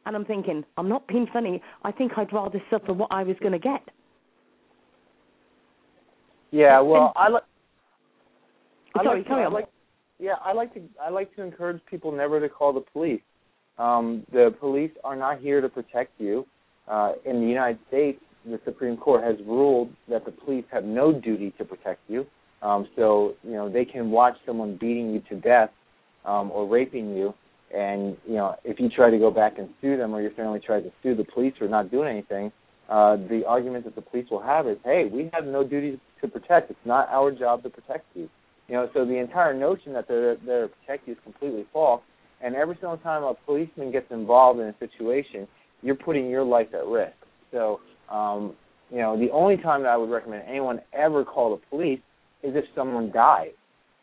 And I'm thinking, I'm not being funny. I think I'd rather suffer what I was going to get. Yeah, well, I like. Sorry, like, carry on. Like, yeah, I like to I like to encourage people never to call the police. Um, the police are not here to protect you. Uh, in the United States, the Supreme Court has ruled that the police have no duty to protect you. Um, so you know they can watch someone beating you to death um, or raping you, and you know if you try to go back and sue them or your family tries to sue the police for not doing anything, uh, the argument that the police will have is, hey, we have no duty to protect. It's not our job to protect you. You know, so the entire notion that they're there to protect you is completely false. And every single time a policeman gets involved in a situation, you're putting your life at risk. So, um, you know, the only time that I would recommend anyone ever call the police is if someone dies,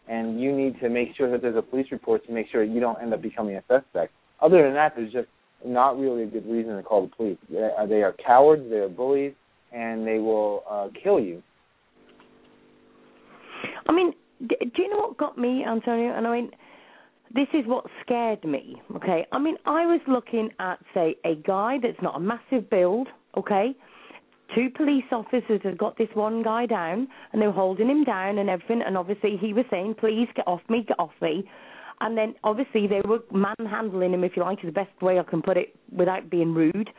and you need to make sure that there's a police report to make sure you don't end up becoming a suspect. Other than that, there's just not really a good reason to call the police. They are, they are cowards, they are bullies, and they will uh, kill you. I mean, do you know what got me, Antonio? And I mean, this is what scared me. Okay, I mean, I was looking at say a guy that's not a massive build. Okay, two police officers had got this one guy down, and they were holding him down and everything. And obviously, he was saying, "Please get off me, get off me." And then obviously they were manhandling him, if you like, is the best way I can put it without being rude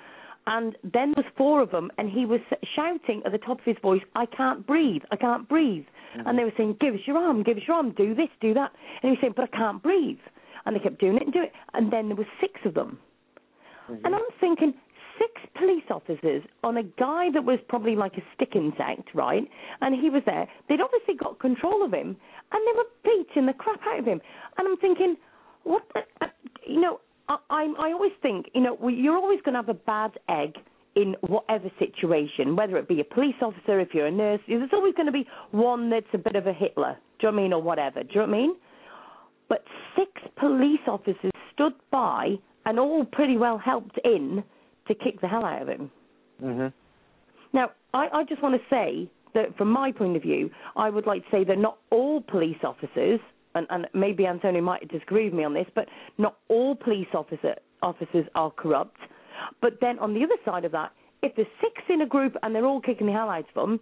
and then there was four of them, and he was shouting at the top of his voice, "I can't breathe! I can't breathe!" Mm-hmm. And they were saying, "Give us your arm! Give us your arm! Do this! Do that!" And he was saying, "But I can't breathe!" And they kept doing it and doing it, and then there was six of them, mm-hmm. and I'm thinking, six police officers on a guy that was probably like a stick insect, right? And he was there. They'd obviously got control of him, and they were beating the crap out of him. And I'm thinking, what? The, uh, you know, I, I, I always think, you know, you're always going to have a bad egg in whatever situation, whether it be a police officer, if you're a nurse, there's always going to be one that's a bit of a Hitler, do you know what I mean, or whatever, do you know what I mean? But six police officers stood by and all pretty well helped in to kick the hell out of him. Mm-hmm. Now, I, I just want to say that from my point of view, I would like to say that not all police officers and, and maybe Antonio might disagree with me on this, but not all police officer officers are corrupt. But then on the other side of that, if there's six in a group and they're all kicking the hell out of them,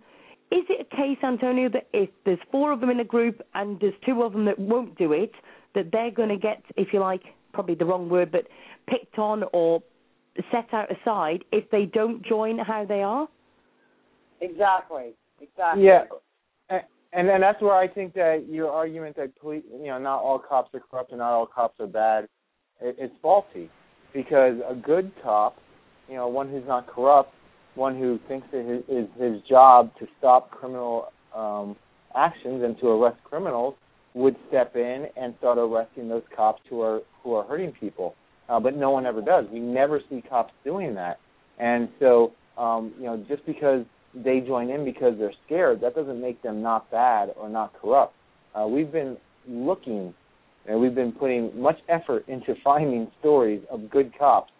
is it a case, Antonio, that if there's four of them in a group and there's two of them that won't do it, that they're going to get, if you like, probably the wrong word, but picked on or set out aside if they don't join how they are? Exactly. Exactly. Yeah, and then that's where I think that your argument that police, you know, not all cops are corrupt and not all cops are bad, it, it's faulty, because a good cop, you know, one who's not corrupt, one who thinks it is his job to stop criminal um, actions and to arrest criminals, would step in and start arresting those cops who are who are hurting people. Uh, but no one ever does. We never see cops doing that, and so um, you know, just because they join in because they're scared, that doesn't make them not bad or not corrupt. Uh, we've been looking and we've been putting much effort into [laughs] finding stories of good cops.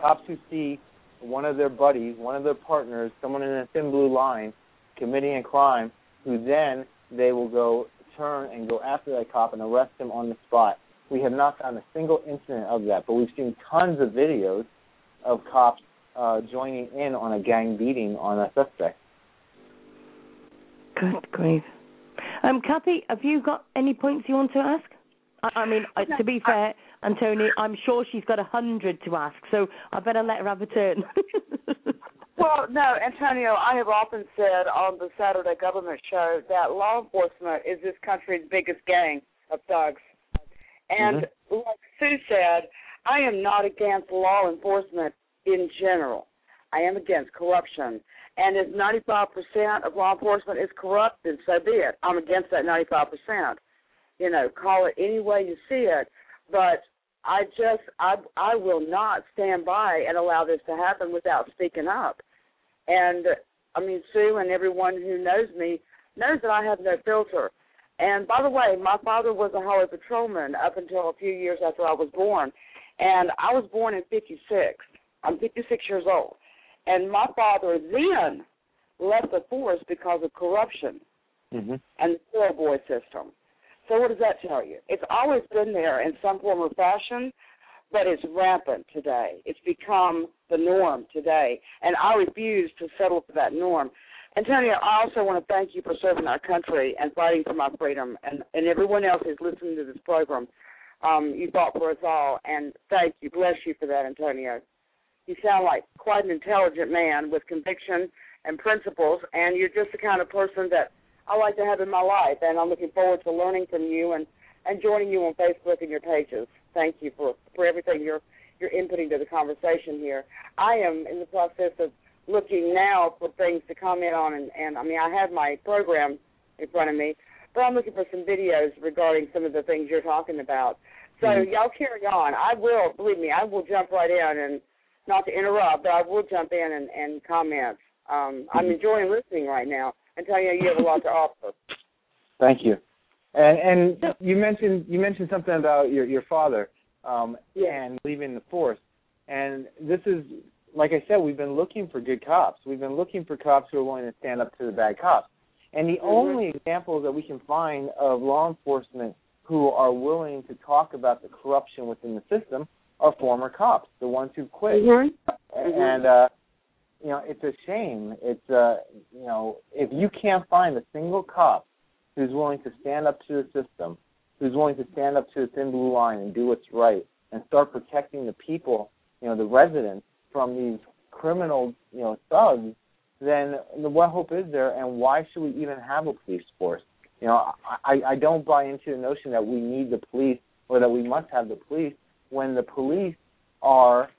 Cops who see one of their buddies, one of their partners, someone in a thin blue line committing a crime, who then they will go turn and go after that cop and arrest him on the spot. We have not found a single incident of that, but we've seen tons of videos of cops uh, joining in on a gang beating on a suspect. Good grief. Um, Kathy, have you got any points you want to ask? I, I mean, to be fair, Antonio, I'm sure she's got a hundred to ask, so I better let her have a turn. [laughs] well, no, Antonio, I have often said on the Saturday government show that law enforcement is this country's biggest gang of thugs. And mm-hmm. like Sue said, I am not against law enforcement in general. I am against corruption. And if 95% of law enforcement is corrupt, then so be it. I'm against that 95%. You know, call it any way you see it. But I just, I, I will not stand by and allow this to happen without speaking up. And I mean, Sue and everyone who knows me knows that I have no filter. And by the way, my father was a highway patrolman up until a few years after I was born. And I was born in 56. I'm 56 years old. And my father then left the force because of corruption mm-hmm. and the poor boy system. So what does that tell you? It's always been there in some form or fashion, but it's rampant today. It's become the norm today, and I refuse to settle for that norm. Antonio, I also want to thank you for serving our country and fighting for my freedom, and, and everyone else who's listening to this program. Um, you fought for us all, and thank you. Bless you for that, Antonio. You sound like quite an intelligent man with conviction and principles, and you're just the kind of person that I like to have in my life. And I'm looking forward to learning from you and and joining you on Facebook and your pages. Thank you for for everything you're you're inputting to the conversation here. I am in the process of looking now for things to comment on, and, and I mean I have my program in front of me, but I'm looking for some videos regarding some of the things you're talking about. So mm-hmm. y'all carry on. I will believe me. I will jump right in and not to interrupt, but I will jump in and, and comment. Um, I'm mm-hmm. enjoying listening right now and tell you you have a lot to offer. Thank you. And and you mentioned you mentioned something about your your father um, yeah. and leaving the force. And this is like I said, we've been looking for good cops. We've been looking for cops who are willing to stand up to the bad cops. And the mm-hmm. only examples that we can find of law enforcement who are willing to talk about the corruption within the system are former cops, the ones who quit. Mm-hmm. And uh, you know, it's a shame. It's uh, you know, if you can't find a single cop who's willing to stand up to the system, who's willing to stand up to the thin blue line and do what's right, and start protecting the people, you know, the residents from these criminal, you know, thugs, then what hope is there? And why should we even have a police force? You know, I, I don't buy into the notion that we need the police or that we must have the police when the police are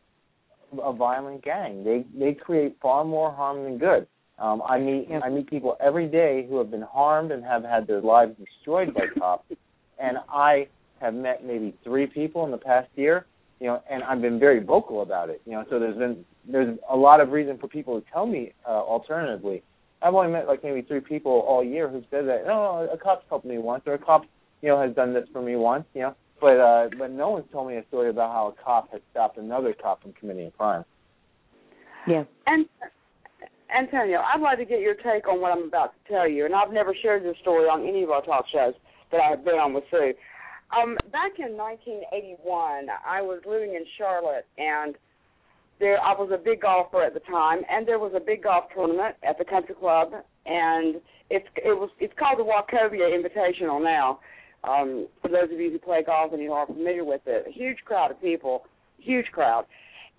a violent gang. They they create far more harm than good. Um, I meet I meet people every day who have been harmed and have had their lives destroyed by cops, [laughs] and I have met maybe three people in the past year. You know, and I've been very vocal about it. You know, so there's been there's a lot of reason for people to tell me uh, alternatively. I've only met like maybe three people all year who said that, oh, a cop's helped me once, or a cop, you know, has done this for me once. You know, but uh, but no one's told me a story about how a cop has stopped another cop from committing a crime. Yeah. And Antonio, I'd like to get your take on what I'm about to tell you. And I've never shared this story on any of our talk shows. that I've been on with Sue. Um, back in 1981, I was living in Charlotte, and there I was a big golfer at the time, and there was a big golf tournament at the country club, and it's it was it's called the Wachovia Invitational now. Um, for those of you who play golf and you are familiar with it, a huge crowd of people, huge crowd.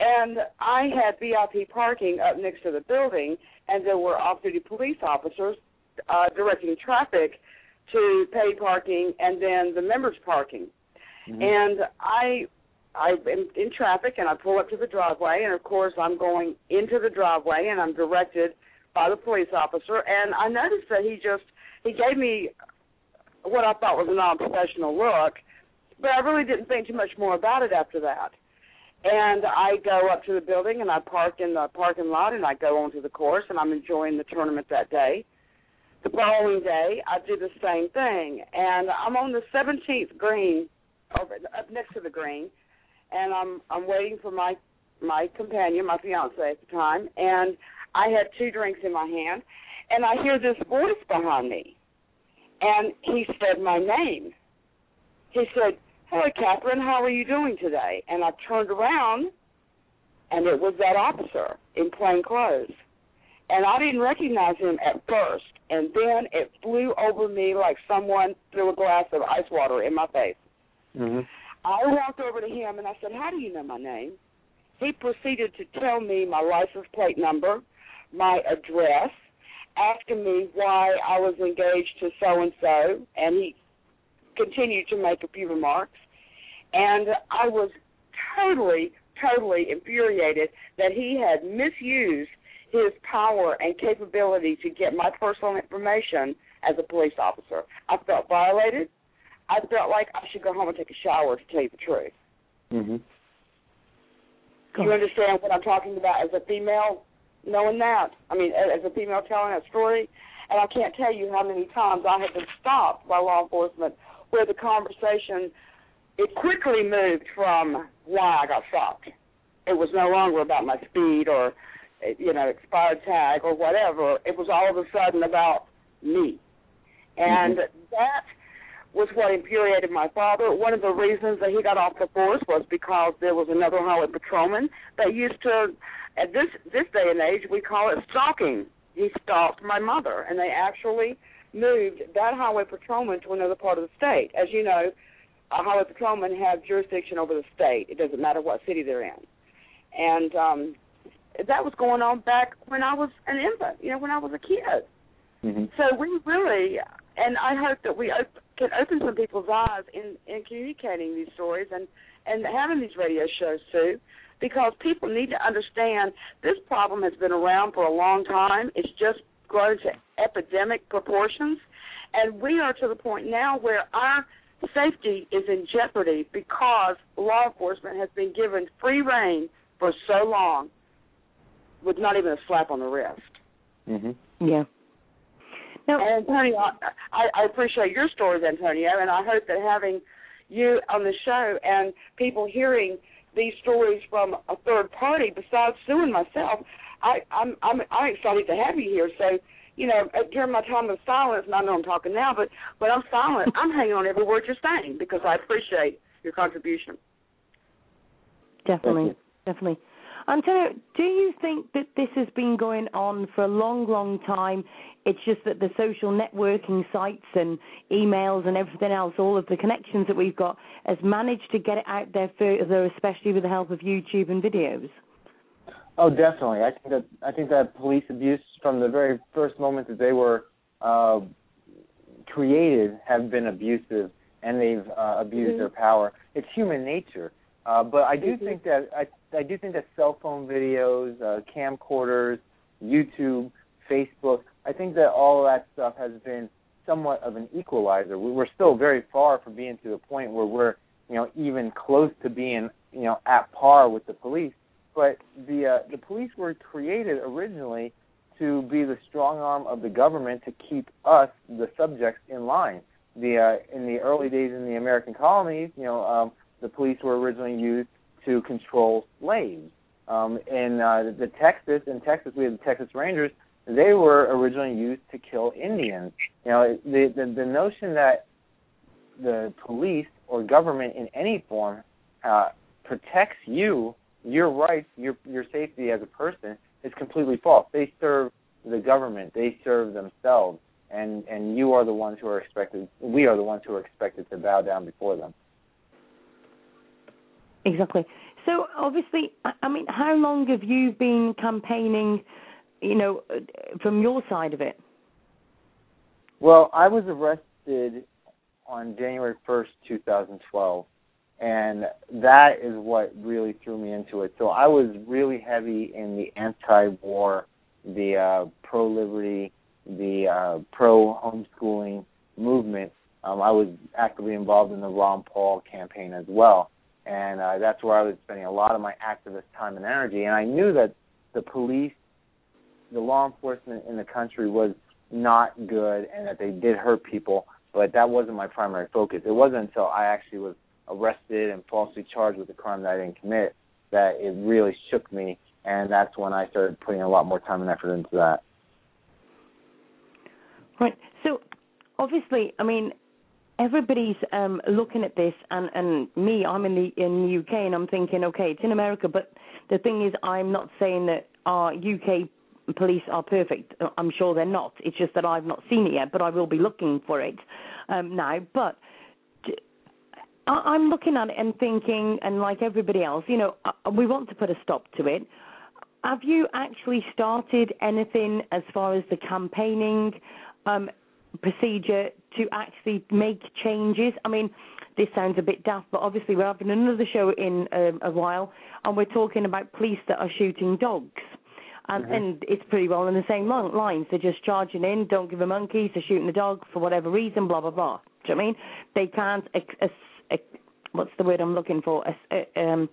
And I had VIP parking up next to the building, and there were off-duty police officers uh, directing traffic to paid parking and then the members parking. Mm-hmm. And I I am in traffic and I pull up to the driveway and of course I'm going into the driveway and I'm directed by the police officer and I noticed that he just he gave me what I thought was a non professional look, but I really didn't think too much more about it after that. And I go up to the building and I park in the parking lot and I go onto the course and I'm enjoying the tournament that day. The following day, I do the same thing, and I'm on the 17th green, over up next to the green, and I'm I'm waiting for my my companion, my fiance at the time, and I had two drinks in my hand, and I hear this voice behind me, and he said my name. He said, "Hey, Catherine, how are you doing today?" And I turned around, and it was that officer in plain clothes and I didn't recognize him at first, and then it flew over me like someone threw a glass of ice water in my face. Mm-hmm. I walked over to him and I said, "How do you know my name?" He proceeded to tell me my license plate number, my address, asking me why I was engaged to so and so, and he continued to make a few remarks. And I was totally, totally infuriated that he had misused his power and capability to get my personal information as a police officer. I felt violated. I felt like I should go home and take a shower to tell you the truth. Mm-hmm. Do you understand what I'm talking about as a female knowing that? I mean, as a female telling that story, and I can't tell you how many times I have been stopped by law enforcement where the conversation it quickly moved from why I got stopped. It was no longer about my speed or you know, expired tag or whatever. It was all of a sudden about me. And mm-hmm. that was what infuriated my father. One of the reasons that he got off the force was because there was another highway patrolman that used to, at this this day and age, we call it stalking. He stalked my mother, and they actually moved that highway patrolman to another part of the state. As you know, a highway patrolman have jurisdiction over the state. It doesn't matter what city they're in. And um that was going on back when I was an infant, you know, when I was a kid. Mm-hmm. So we really, and I hope that we op- can open some people's eyes in in communicating these stories and and having these radio shows too, because people need to understand this problem has been around for a long time. It's just grown to epidemic proportions, and we are to the point now where our safety is in jeopardy because law enforcement has been given free reign for so long with not even a slap on the wrist. Mhm. Yeah. Antonio, I, I appreciate your stories, Antonio, and I hope that having you on the show and people hearing these stories from a third party besides Sue and myself, I, I'm I'm I'm excited to have you here. So, you know, uh, during my time of silence, and I know I'm talking now, but when I'm silent, [laughs] I'm hanging on every word you're saying because I appreciate your contribution. Definitely, definitely. Antonio, do you think that this has been going on for a long, long time? It's just that the social networking sites and emails and everything else, all of the connections that we've got, has managed to get it out there further, especially with the help of YouTube and videos. Oh, definitely. I think that I think that police abuse from the very first moment that they were uh, created have been abusive, and they've uh, abused mm-hmm. their power. It's human nature. Uh, but I do mm-hmm. think that I I do think that cell phone videos, uh, camcorders, YouTube, Facebook, I think that all of that stuff has been somewhat of an equalizer. We're still very far from being to the point where we're, you know, even close to being, you know, at par with the police. But the uh, the police were created originally to be the strong arm of the government to keep us, the subjects, in line. The uh, in the early days in the American colonies, you know, um, the police were originally used to control slaves. Um, in uh, the Texas, in Texas, we had the Texas Rangers. They were originally used to kill Indians. You know, the the, the notion that the police or government in any form uh, protects you, your rights, your your safety as a person is completely false. They serve the government, they serve themselves, and and you are the ones who are expected. We are the ones who are expected to bow down before them. Exactly. So obviously, I mean, how long have you been campaigning? You know, from your side of it. Well, I was arrested on January 1st, 2012, and that is what really threw me into it. So I was really heavy in the anti-war, the uh, pro-liberty, the uh, pro-homeschooling movement. Um, I was actively involved in the Ron Paul campaign as well, and uh, that's where I was spending a lot of my activist time and energy. And I knew that the police, the law enforcement in the country was not good, and that they did hurt people. But that wasn't my primary focus. It wasn't until I actually was arrested and falsely charged with a crime that I didn't commit that it really shook me, and that's when I started putting a lot more time and effort into that. Right. So, obviously, I mean, everybody's um, looking at this, and and me, I'm in the in the UK, and I'm thinking, okay, it's in America, but the thing is, I'm not saying that our UK police are perfect. I'm sure they're not. It's just that I've not seen it yet, but I will be looking for it um, now. But I'm looking at it and thinking, and like everybody else, you know, uh, we want to put a stop to it. Have you actually started anything as far as the campaigning um, procedure to actually make changes? I mean, this sounds a bit daft, but obviously we're having another show in um, a while, and we're talking about police that are shooting dogs. And, mm-hmm. and it's pretty well in the same lines. They're just charging in, don't give a monkeys, they're shooting the dog for whatever reason, blah, blah, blah. Do you know what I mean? They can't ex- what's the word I'm looking for? Um,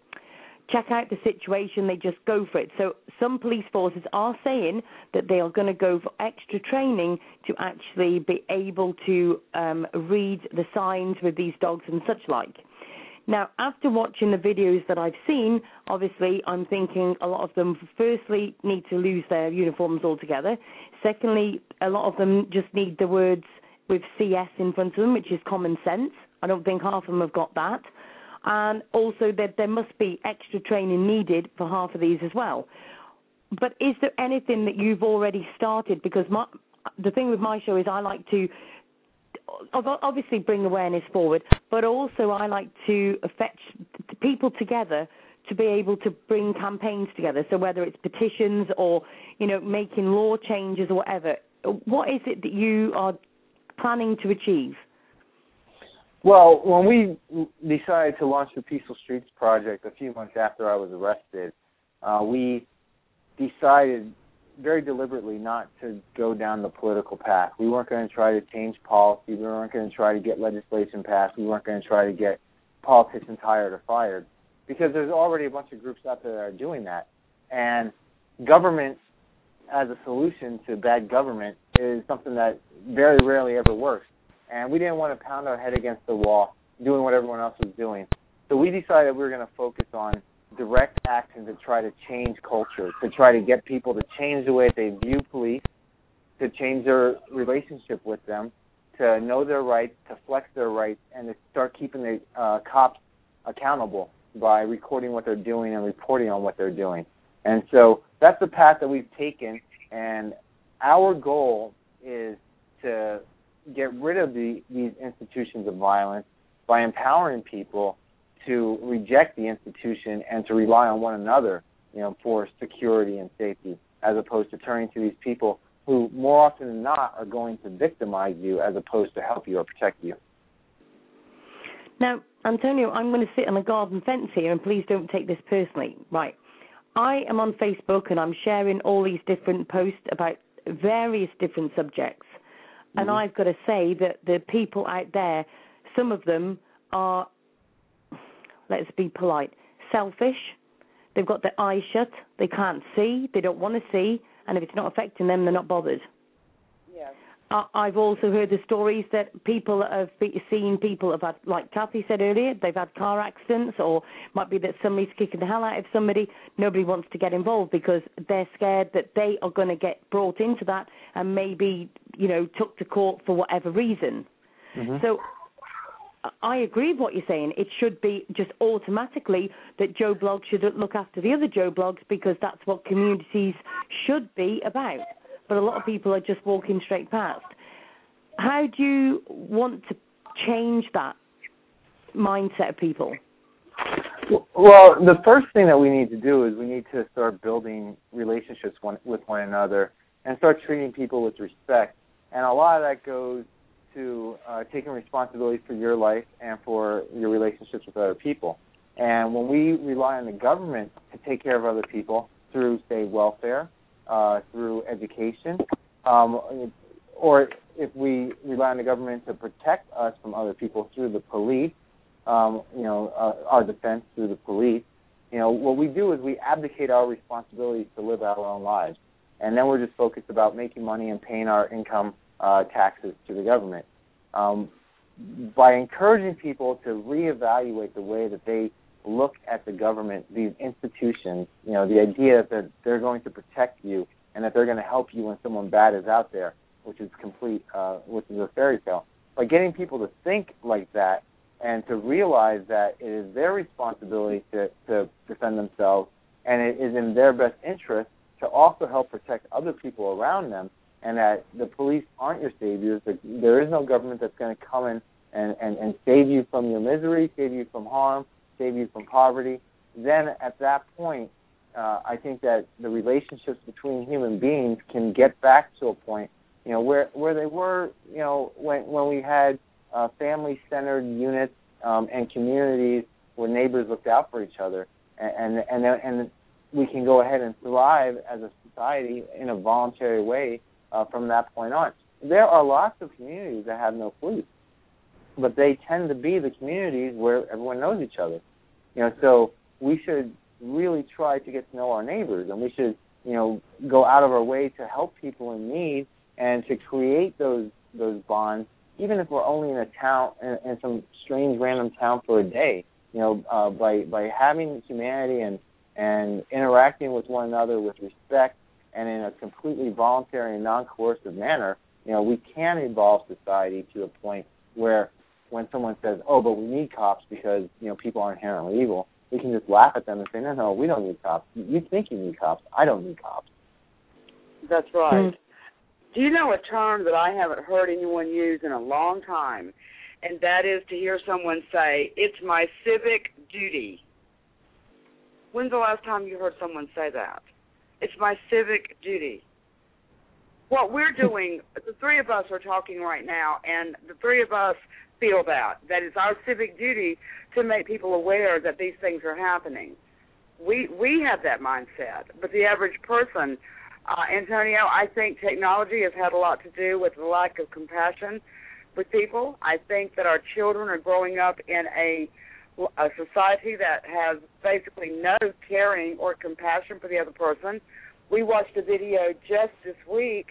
check out the situation, they just go for it. So some police forces are saying that they are going to go for extra training to actually be able to um, read the signs with these dogs and such like. Now, after watching the videos that I've seen, obviously I'm thinking a lot of them, firstly, need to lose their uniforms altogether. Secondly, a lot of them just need the words with CS in front of them, which is common sense. I don't think half of them have got that. And also that there must be extra training needed for half of these as well. But is there anything that you've already started? Because my, the thing with my show is I like to obviously bring awareness forward, but also I like to fetch people together to be able to bring campaigns together. So whether it's petitions or you know making law changes or whatever, what is it that you are planning to achieve? Well, when we decided to launch the Peaceful Streets project a few months after I was arrested, uh, we decided very deliberately not to go down the political path. We weren't going to try to change policy. We weren't going to try to get legislation passed. We weren't going to try to get politicians hired or fired because there's already a bunch of groups out there that are doing that. And government as a solution to bad government is something that very rarely ever works and we didn't want to pound our head against the wall doing what everyone else was doing. So we decided we were going to focus on direct action to try to change culture, to try to get people to change the way they view police, to change their relationship with them, to know their rights, to flex their rights, and to start keeping the uh, cops accountable by recording what they're doing and reporting on what they're doing. And so that's the path that we've taken. And our goal is to get rid of the, these institutions of violence by empowering people to reject the institution and to rely on one another, you know, for security and safety, as opposed to turning to these people who, more often than not, are going to victimize you as opposed to help you or protect you. Now, Antonio, I'm going to sit on a garden fence here, and please don't take this personally. Right. I am on Facebook and I'm sharing all these different posts about various different subjects. And mm-hmm. I've got to say that the people out there, some of them are, let's be polite, selfish. They've got their eyes shut. They can't see. They don't want to see. And if it's not affecting them, they're not bothered. Yes. I've also heard the stories that people have seen people have had, like Kathy said earlier, they've had car accidents, or might be that somebody's kicking the hell out of somebody. Nobody wants to get involved because they're scared that they are going to get brought into that and maybe you know, took to court for whatever reason. Mm-hmm. So I agree with what you're saying. It should be just automatically that Joe Blog should look after the other Joe Blogs because that's what communities should be about. But a lot of people are just walking straight past. How do you want to change that mindset of people? Well, the first thing that we need to do is we need to start building relationships one, with one another and start treating people with respect. And a lot of that goes to uh, taking responsibility for your life and for your relationships with other people. And when we rely on the government to take care of other people through, say, welfare, uh, through education, um, or if we rely on the government to protect us from other people through the police, um, you know, uh, our defense through the police, you know, what we do is we abdicate our responsibility to live our own lives. And then we're just focused about making money and paying our income uh, taxes to the government. Um, by encouraging people to reevaluate the way that they look at the government, these institutions, you know, the idea that they're going to protect you and that they're going to help you when someone bad is out there, which is complete, uh, which is a fairy tale. By getting people to think like that and to realize that it is their responsibility to, to defend themselves and it is in their best interest to also help protect other people around them and that the police aren't your saviors. There is no government that's going to come in and, and, and save you from your misery, save you from harm, save you from poverty. Then at that point, uh, I think that the relationships between human beings can get back to a point, you know, where where they were, you know, when when we had uh, family-centered units um, and communities where neighbors looked out for each other, and and and, and we can go ahead and thrive as a society in a voluntary way uh, from that point on. There are lots of communities that have no police, but they tend to be the communities where everyone knows each other. You know, so we should really try to get to know our neighbors, and we should, you know, go out of our way to help people in need and to create those those bonds, even if we're only in a town in, in some strange random town for a day. You know, uh, by by having humanity and and interacting with one another with respect and in a completely voluntary and non-coercive manner, you know, we can evolve society to a point where when someone says, "Oh, but we need cops because you know people are inherently evil," we can just laugh at them and say, "No, no, we don't need cops. You think you need cops. I don't need cops." That's right. Mm-hmm. Do you know a term that I haven't heard anyone use in a long time, and that is to hear someone say, "It's my civic duty." When's the last time you heard someone say that? It's my civic duty. What we're [laughs] doing, the three of us are talking right now, and the three of us feel that that it's our civic duty to make people aware that these things are happening. We we have that mindset, but the average person, uh, Antonio, I think technology has had a lot to do with the lack of compassion with people. I think that our children are growing up in a a society that has basically no caring or compassion for the other person. We watched a video just this week.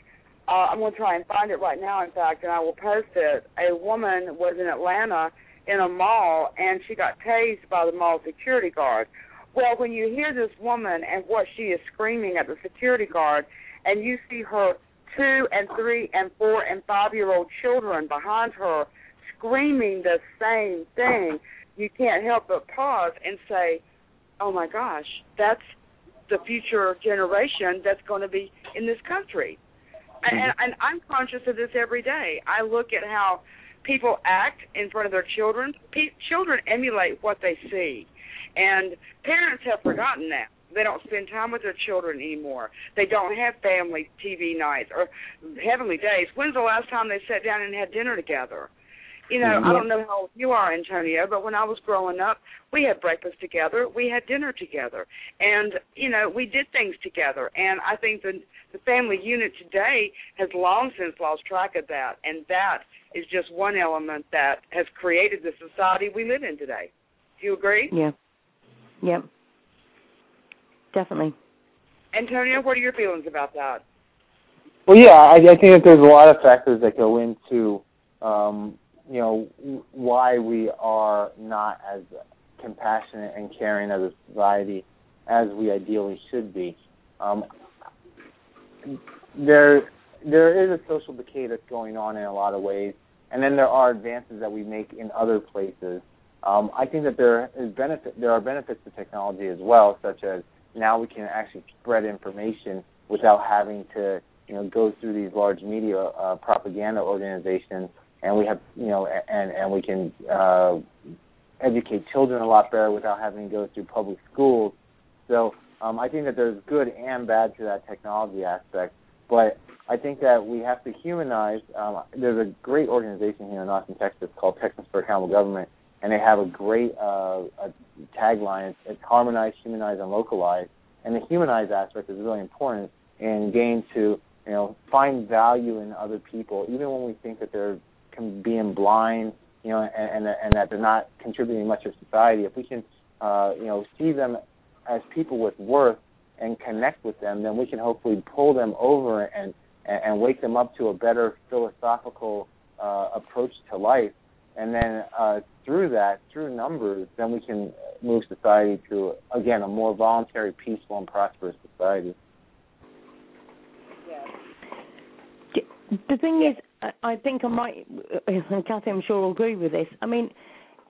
Uh, I'm going to try and find it right now, in fact, and I will post it. A woman was in Atlanta in a mall, and she got tased by the mall security guard. Well, when you hear this woman and what she is screaming at the security guard, and you see her two and three and four and five year old children behind her screaming the same thing, you can't help but pause and say, "Oh my gosh, that's the future generation that's going to be in this country." Mm-hmm. And, and I'm conscious of this every day. I look at how people act in front of their children. P- children emulate what they see, and parents have forgotten that. They don't spend time with their children anymore. They don't have family TV nights or heavenly days. When's the last time they sat down and had dinner together? You know, mm-hmm. I don't know how old you are, Antonio, but when I was growing up, we had breakfast together, we had dinner together, and you know, we did things together. And I think the the family unit today has long since lost track of that, and that is just one element that has created the society we live in today. Do you agree? Yeah. Yep. Definitely. Antonio, what are your feelings about that? Well, yeah, I, I think that there's a lot of factors that go into um, you know why we are not as compassionate and caring as a society as we ideally should be. Um, there there is a social decay that's going on in a lot of ways, and then there are advances that we make in other places. Um, I think that there is benefit. There are benefits to technology as well, such as now we can actually spread information without having to, you know, go through these large media uh, propaganda organizations, and we have, you know, and and we can uh, educate children a lot better without having to go through public schools. So um, I think that there's good and bad to that technology aspect, but I think that we have to humanize. Um, there's a great organization here in Austin, Texas called Texans for Accountable Government, and they have a great uh, a tagline. It's, it's harmonize, humanize, and localize. And the humanize aspect is really important in getting to you know find value in other people, even when we think that they're being blind, you know, and, and and that they're not contributing much to society. If we can, uh, you know, see them as people with worth and connect with them, then we can hopefully pull them over and and, and wake them up to a better philosophical uh, approach to life. And then uh, through that, through numbers, then we can move society to again a more voluntary, peaceful, and prosperous society. The thing is, I think I might, [laughs] Kathy, I'm sure will agree with this. I mean,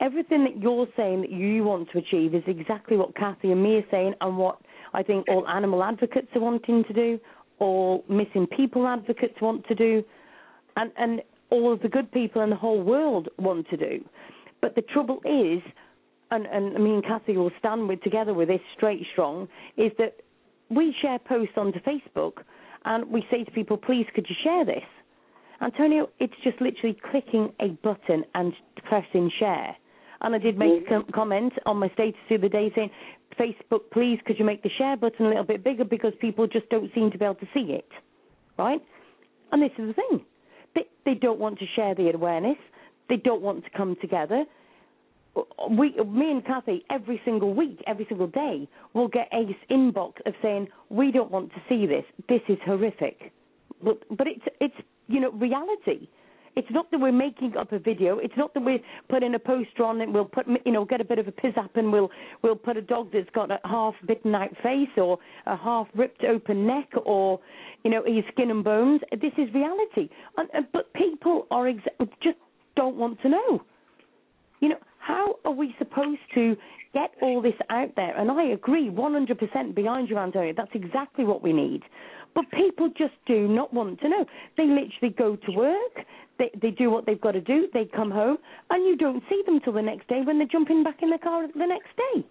everything that you're saying that you want to achieve is exactly what Kathy and me are saying, and what I think all animal advocates are wanting to do, all missing people advocates want to do, and, and all of the good people in the whole world want to do. But the trouble is, and, and me and Kathy will stand with together with this straight strong, is that we share posts onto Facebook and we say to people, please could you share this? Antonio, it's just literally clicking a button and pressing share. And I did make mm-hmm. a comment on my status the other day saying, Facebook, please, could you make the share button a little bit bigger because people just don't seem to be able to see it, right? And this is the thing. They, they don't want to share the awareness. They don't want to come together. We, me and Kathy, every single week, every single day, will get a inbox of saying, we don't want to see this. This is horrific. But, but it's, it's, you know, reality. It's not that we're making up a video. It's not that we're putting a poster on and we'll put, you know, get a bit of a piss up and we'll we'll put a dog that's got a half bitten out face or a half ripped open neck or, you know, his skin and bones. This is reality. And, and, but people are just don't want to know. You know, how are we supposed to get all this out there? And I agree 100% behind you, Antonio. That's exactly what we need. But people just do not want to know. They literally go to work, they they do what they've got to do, they come home, and you don't see them till the next day when they're jumping back in the car the next day.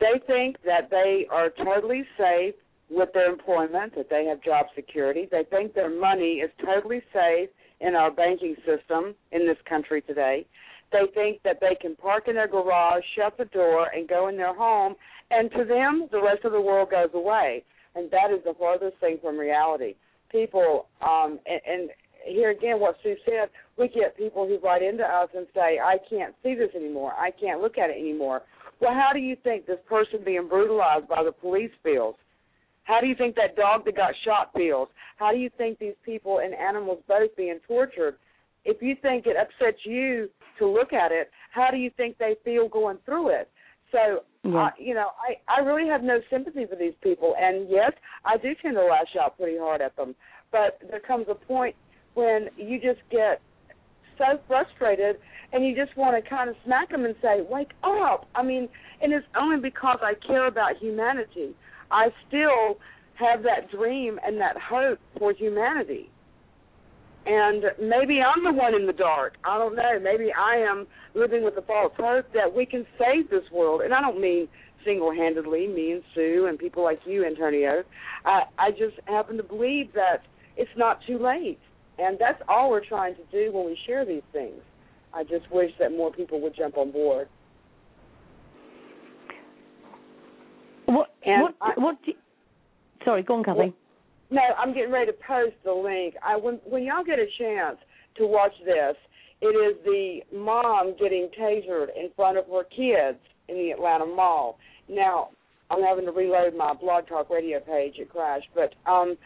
They think that they are totally safe with their employment, that they have job security. They think their money is totally safe in our banking system in this country today. They think that they can park in their garage, shut the door, and go in their home, and to them, the rest of the world goes away. And that is the farthest thing from reality. People, um, and, and here again, what Sue said, we get people who write into us and say, I can't see this anymore. I can't look at it anymore. Well, how do you think this person being brutalized by the police feels? How do you think that dog that got shot feels? How do you think these people and animals both being tortured? If you think it upsets you to look at it, how do you think they feel going through it? So, yeah. uh, you know, I I really have no sympathy for these people, and yes, I do tend to lash out pretty hard at them. But there comes a point when you just get so frustrated and you just want to kind of smack them and say, "Wake up!" I mean, and it's only because I care about humanity. I still have that dream and that hope for humanity. And maybe I'm the one in the dark. I don't know. Maybe I am living with the false hope that we can save this world. And I don't mean single-handedly, me and Sue and people like you, Antonio. I, I just happen to believe that it's not too late. And that's all we're trying to do when we share these things. I just wish that more people would jump on board. What? And what? I, what? Do, sorry, go on, Kathy. No, I'm getting ready to post the link. I when when y'all get a chance to watch this, it is the mom getting tasered in front of her kids in the Atlanta Mall. Now, I'm having to reload my Blog Talk Radio page. It crashed, but um,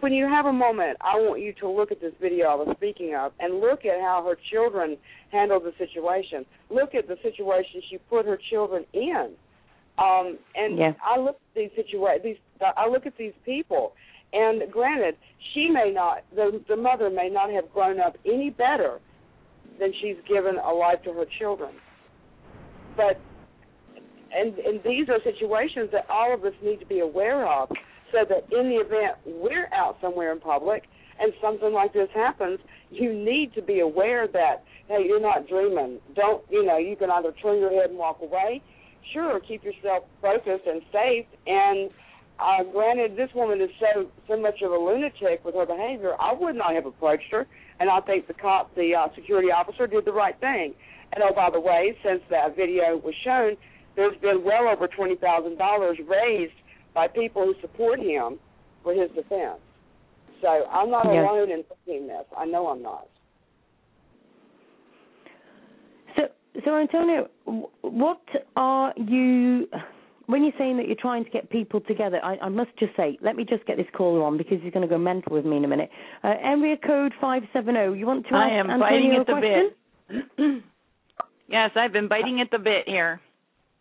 when you have a moment, I want you to look at this video I was speaking of and look at how her children handled the situation. Look at the situation she put her children in. Um, and yeah. I look at these situa- these I look at these people And granted, she may not, the the mother may not have grown up any better than she's given a life to her children. But and and these are situations that all of us need to be aware of, so that in the event we're out somewhere in public and something like this happens, you need to be aware that hey, you're not dreaming. Don't you know? You can either turn your head and walk away. Sure, keep yourself focused and safe. And uh, granted, this woman is so so much of a lunatic with her behavior. I would not have approached her, and I think the cop, the uh, security officer, did the right thing. And oh, by the way, since that video was shown, there's been well over twenty thousand dollars raised by people who support him for his defense. So I'm not yes. alone in thinking this. I know I'm not. So, so Antonio, what are you? When you're saying that you're trying to get people together, I, I must just say, let me just get this caller on because he's going to go mental with me in a minute. Uh, area code five seven zero. You want to I am Antonio biting at the bit. [clears throat] yes, I've been biting at the bit here.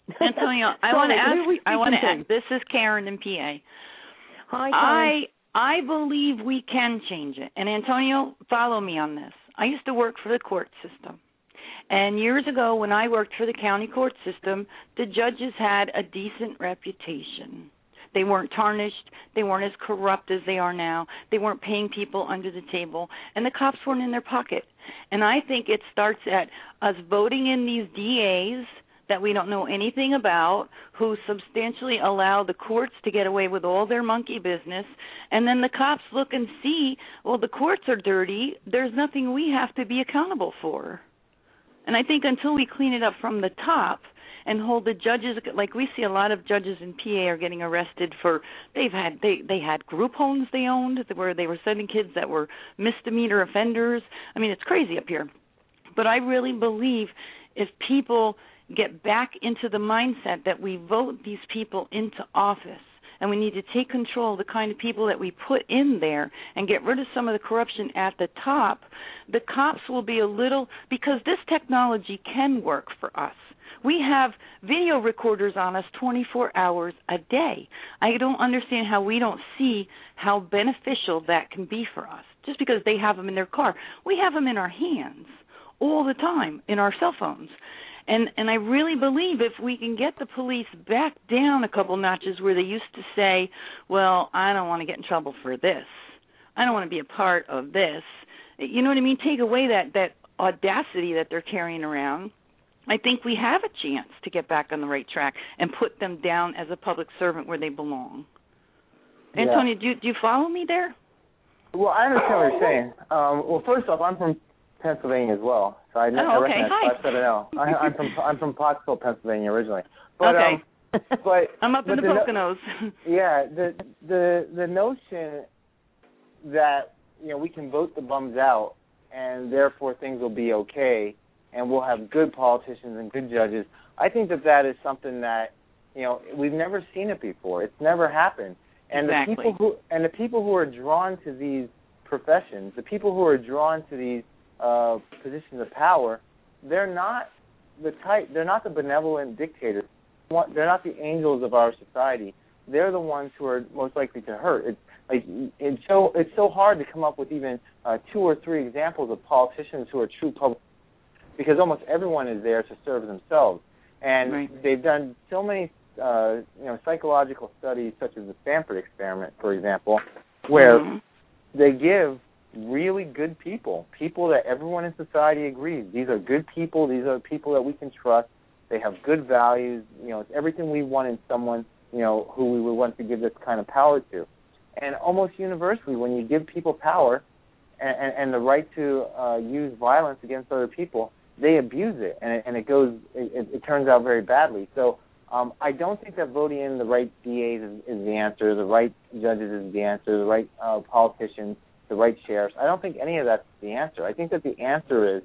[laughs] Antonio, I want to Sorry, who are we ask. I want to ask. This is Karen in PA. Hi, Karen. I I believe we can change it. And Antonio, follow me on this. I used to work for the court system. And years ago when I worked for the county court system, the judges had a decent reputation. They weren't tarnished, they weren't as corrupt as they are now. They weren't paying people under the table, and the cops weren't in their pocket. And I think it starts at us voting in these DAs that we don't know anything about, who substantially allow the courts to get away with all their monkey business, and then the cops look and see, well, the courts are dirty. There's nothing we have to be accountable for. And I think until we clean it up from the top and hold the judges like we see a lot of judges in PA are getting arrested for they've had they they had group homes they owned where they were sending kids that were misdemeanor offenders. I mean, it's crazy up here. But I really believe if people get back into the mindset that we vote these people into office and we need to take control of the kind of people that we put in there and get rid of some of the corruption at the top, the cops will be a little because this technology can work for us. We have video recorders on us 24 hours a day. I don't understand how we don't see how beneficial that can be for us. Just because they have them in their car, we have them in our hands all the time in our cell phones and and I really believe if we can get the police back down a couple notches where they used to say, "Well, I don't want to get in trouble for this. I don't want to be a part of this." You know what I mean? Take away that that audacity that they're carrying around. I think we have a chance to get back on the right track and put them down as a public servant where they belong. Yeah. Antonio, do you, do you follow me there? Well, I understand what you're saying. Um, well, first off, I'm from Pennsylvania as well, so I, Oh, I okay. recognize Hi. five seven zero. I, I'm from I'm from Pottsville, Pennsylvania originally. But okay. um, but [laughs] I'm up in but the the no- Poconos. [laughs] yeah, the the the notion that you know we can vote the bums out and therefore things will be okay and we'll have good politicians and good judges. I think that that is something that you know we've never seen it before. It's never happened. And Exactly. the people who and the people who are drawn to these professions, the people who are drawn to these uh, positions of power, they're not the type. They're not the benevolent dictators. They're not the angels of our society. They're the ones who are most likely to hurt. It's like it's so it's so hard to come up with even uh, two or three examples of politicians who are true public because almost everyone is there to serve themselves, and Right. they've done so many uh, you know psychological studies such as the Stanford experiment, for example, where Mhm. they give really good people, people that everyone in society agrees these are good people, these are people that we can trust. They have good values, you know, it's everything we want in someone, you know, who we would want to give this kind of power to. And almost universally, when you give people power and, and, and the right to uh, use violence against other people, they abuse it, and it, and it goes, it, it turns out very badly. So um, I don't think that voting in the right DAs is, is the answer, the right judges is the answer, the right uh, politicians, the right sheriffs. I don't think any of that's the answer. I think that the answer is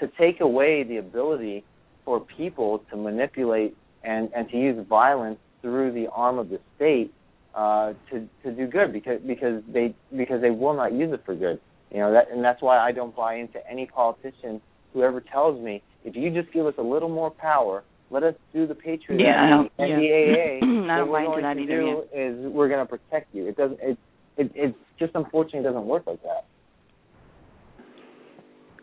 to take away the ability for people to manipulate and, and to use violence through the arm of the state uh, to to do good because because they because they will not use it for good. You know that and that's why I don't buy into any politician who ever tells me if you just give us a little more power, Let us do the Patriot Yeah, Act and yeah. NDAA. [clears throat] I don't what we're going that to either, do is we're going to protect you. It doesn't. It, it it just unfortunately doesn't work like that.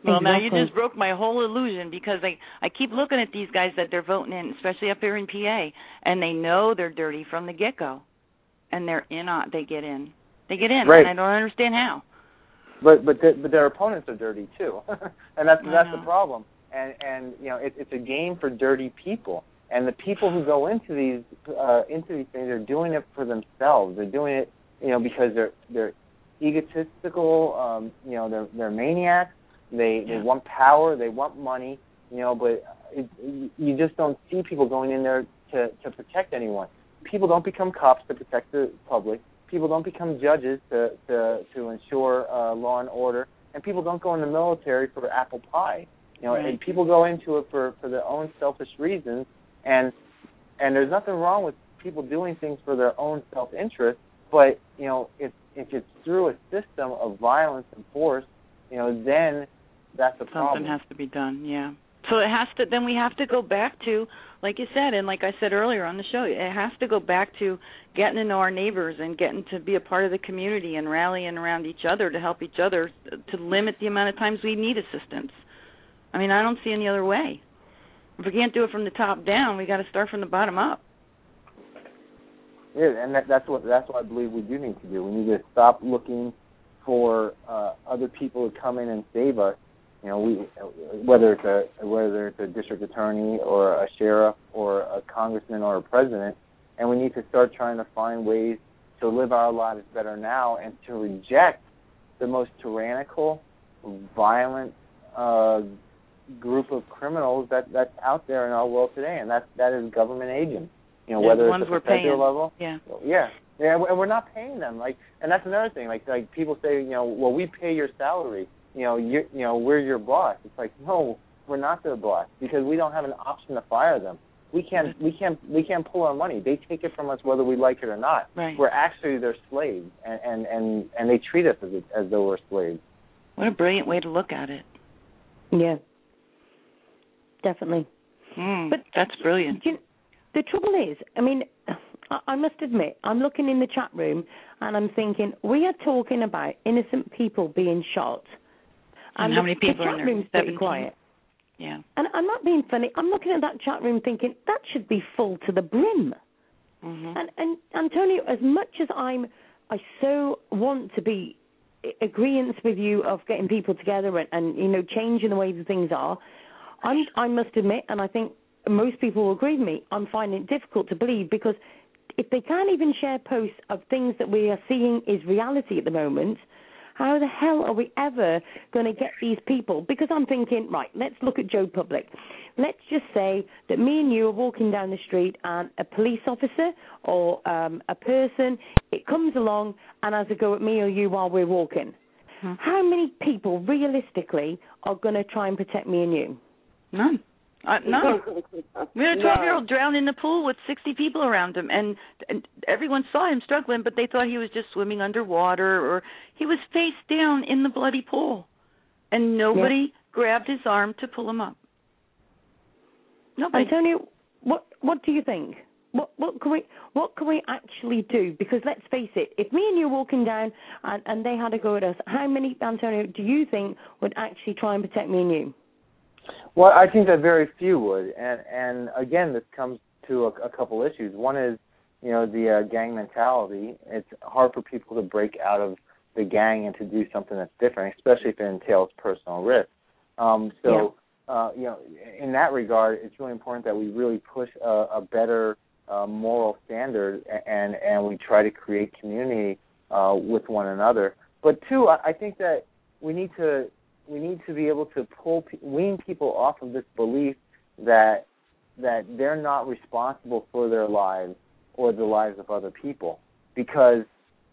Well, now you just broke my whole illusion because I I keep looking at these guys that they're voting in, especially up here in PA, and they know they're dirty from the get go, and they're in on they get in, they get in, Right. and I don't understand how. But but the, but their opponents are dirty too, [laughs] and that's I that's know. the problem. And and you know it, it's a game for dirty people. And the people who go into these uh, into these things are doing it for themselves. They're doing it you know because they're they're egotistical. Um, you know they're they're maniacs. They Yeah. they want power. They want money. You know, but it, you just don't see people going in there to to protect anyone. People don't become cops to protect the public people don't become judges to to to ensure uh, law and order, and people don't go in the military for apple pie. You know, Right. and people go into it for for their own selfish reasons, and and there's nothing wrong with people doing things for their own self interest, but you know, if if it's through a system of violence and force, you know, then that's a Something problem. has to be done. Yeah. So it has to. Then we have to go back to, like you said, and like I said earlier on the show, it has to go back to getting to know our neighbors and getting to be a part of the community and rallying around each other to help each other to limit the amount of times we need assistance. I mean, I don't see any other way. If we can't do it from the top down, we got to start from the bottom up. Yeah, and that, that's what that's what I believe we do need to do. We need to stop looking for uh, other people to come in and save us. You know, we whether it's a whether it's a district attorney or a sheriff or a congressman or a president, and we need to start trying to find ways to live our lives better now and to reject the most tyrannical, violent uh, group of criminals that that's out there in our world today, and that that is government agents. You know, Yeah, whether the it's ones at we're the federal paying. level, Yeah. yeah, yeah, and we're not paying them. Like, and that's another thing. Like, like people say, you know, well, we pay your salary. You know, you you know, we're your boss. It's like, no, we're not their boss because we don't have an option to fire them. We can't, we can't, we can't pull our money. They take it from us whether we like it or not. Right. We're actually their slaves, and and and, and they treat us as as though we're slaves. What a brilliant way to look at it. Yeah. Definitely. Mm, But- that's brilliant. Do you, the trouble is, I mean, I, must admit, I'm looking in the chat room and I'm thinking, we are talking about innocent people being shot. And the- how many people the are in chat there? room's pretty 17? quiet. Yeah. And I'm not being funny. I'm looking at that chat room thinking, that should be full to the brim. Mhm. And and Antonio, as much as I'm, I so want to be agreeance with you of getting people together and, and you know changing the way that things are. I'm, I must admit, and I think most people will agree with me. I'm finding it difficult to believe because if they can't even share posts of things that we are seeing is reality at the moment, how the hell are we ever going to get these people? Because I'm thinking, right, let's look at Joe Public. Let's just say that me and you are walking down the street and a police officer or um, a person, it comes along and has a go at me or you while we're walking. Hmm. How many people realistically are going to try and protect me and you? None. Uh, no. We had a 12 year No. old drown in the pool with 60 people around him, and, and everyone saw him struggling, but they thought he was just swimming underwater, or he was face down in the bloody pool, and nobody grabbed his arm to pull him up. Nobody. Antonio, what what do you think? What what can we what can we actually do? Because let's face it, if me and you were walking down and, and they had a go at us, how many Antonio do you think would actually try and protect me and you? Well, I think that very few would, and and again, this comes to a, a couple issues. One is, you know, the uh, gang mentality. It's hard for people to break out of the gang and to do something that's different, especially if it entails personal risk. Um, so, uh, you know, in that regard, it's really important that we really push a, a better uh, moral standard and and we try to create community uh, with one another. But two, I, I think that we need to we need to be able to pull wean people off of this belief that that they're not responsible for their lives or the lives of other people because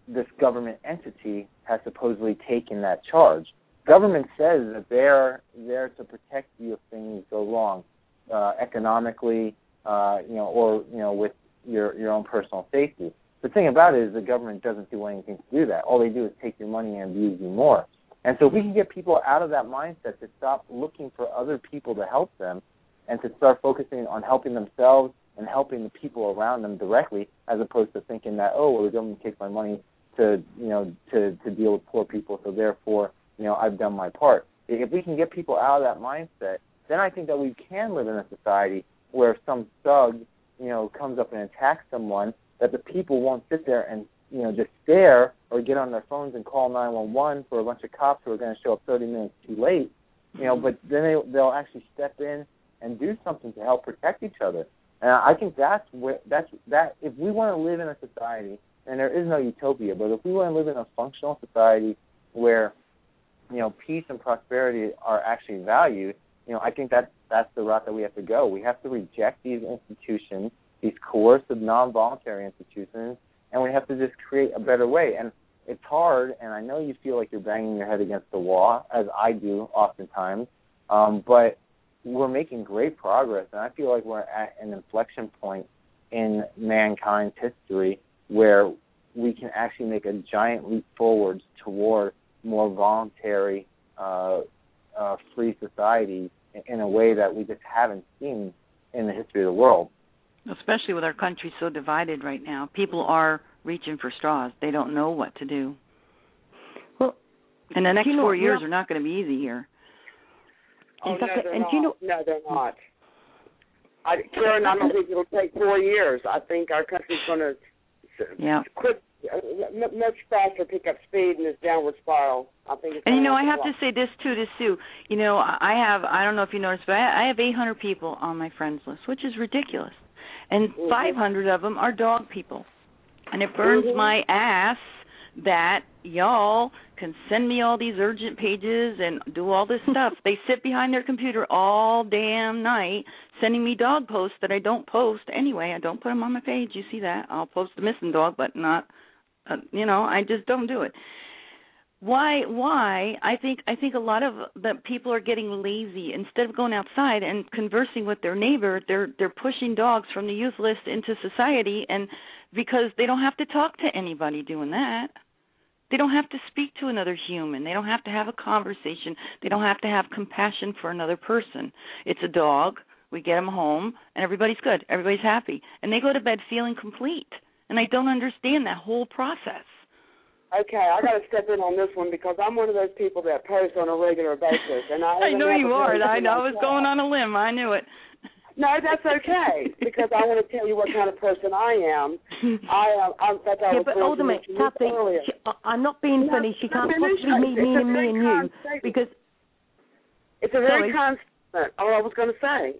this government entity has supposedly taken that charge. Government says that they're there to protect you if things go wrong, uh, economically, uh, you know, or you know, with your your own personal safety. The thing about it is the government doesn't do anything to do that. All they do is take your money and abuse you more. And so if we can get people out of that mindset to stop looking for other people to help them and to start focusing on helping themselves and helping the people around them directly, as opposed to thinking that oh, well, the government takes my money to you know to to deal with poor people, so therefore you know I've done my part. If we can get people out of that mindset, then I think that we can live in a society where some thug you know comes up and attacks someone, that the people won't sit there and you know just stare or get on their phones and call 911 for a bunch of cops who are going to show up 30 minutes too late. You know, but then they they'll actually step in and do something to help protect each other. And I think that's where that's that. If we want to live in a society, and there is no utopia, but if we want to live in a functional society where you know peace and prosperity are actually valued, you know, I think that's that's the route that we have to go. We have to reject these institutions, these coercive, non-voluntary institutions, and we have to just create a better way. And it's hard, and I know you feel like you're banging your head against the wall, as I do oftentimes. Um, but we're making great progress, and I feel like we're at an inflection point in mankind's history where we can actually make a giant leap forwards toward more voluntary, uh, uh, free society in a way that we just haven't seen in the history of the world. Especially with our country so divided right now, people are reaching for straws. They don't know what to do. Well, and the next you know, four years yeah. are not going to be easy here. Oh, In fact, no, they're and not. do you know- no, they're not. I, Karen, I don't think it'll take four years. I think our country's going to Yeah. quick, uh, much faster pick up speed in this downward spiral. I think. It's And you know, I have to say this too to Sue. You know, I have I don't know if you noticed, but I I have 800 people on my friends list, which is ridiculous. And Mhm. 500 of them are dog people. And it burns Mhm. my ass that y'all can send me all these urgent pages and do all this [laughs] stuff. they sit behind their computer all damn night sending me dog posts that I don't post anyway. I don't put them on my page. You see that? I'll post the missing dog, but not uh, you know, I just don't do it why why i think i think a lot of the people are getting lazy. Instead of going outside and conversing with their neighbor they're they're pushing dogs from the euth list into society and because they don't have to talk to anybody doing that. They don't have to speak to another human. They don't have to have a conversation. They don't have to have compassion for another person. It's a dog. We get them home and everybody's good. Everybody's happy. And they go to bed feeling complete. And i don't understand that whole process Okay, I got to step in on this one because I'm one of those people that post on a regular basis, and I. [laughs] I know you are. I know I was going on a limb. I knew it. No, that's okay because I want to tell you what kind of person I am. [laughs] I am. I'm, in fact, I yeah, was but going hold to a minute, Kathy. She, I- I'm not being No, funny. She no, can't finish. possibly mean, It's a meaning me and you statement. because It's a very Sorry. constant. All I was going to say.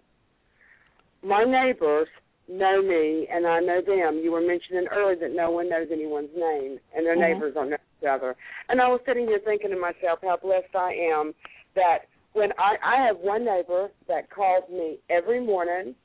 My neighbors know me, and I know them. You were mentioning earlier that no one knows anyone's name, and their Mhm. neighbors don't know each other. And I was sitting here thinking to myself how blessed I am that when I I have one neighbor that calls me every morning.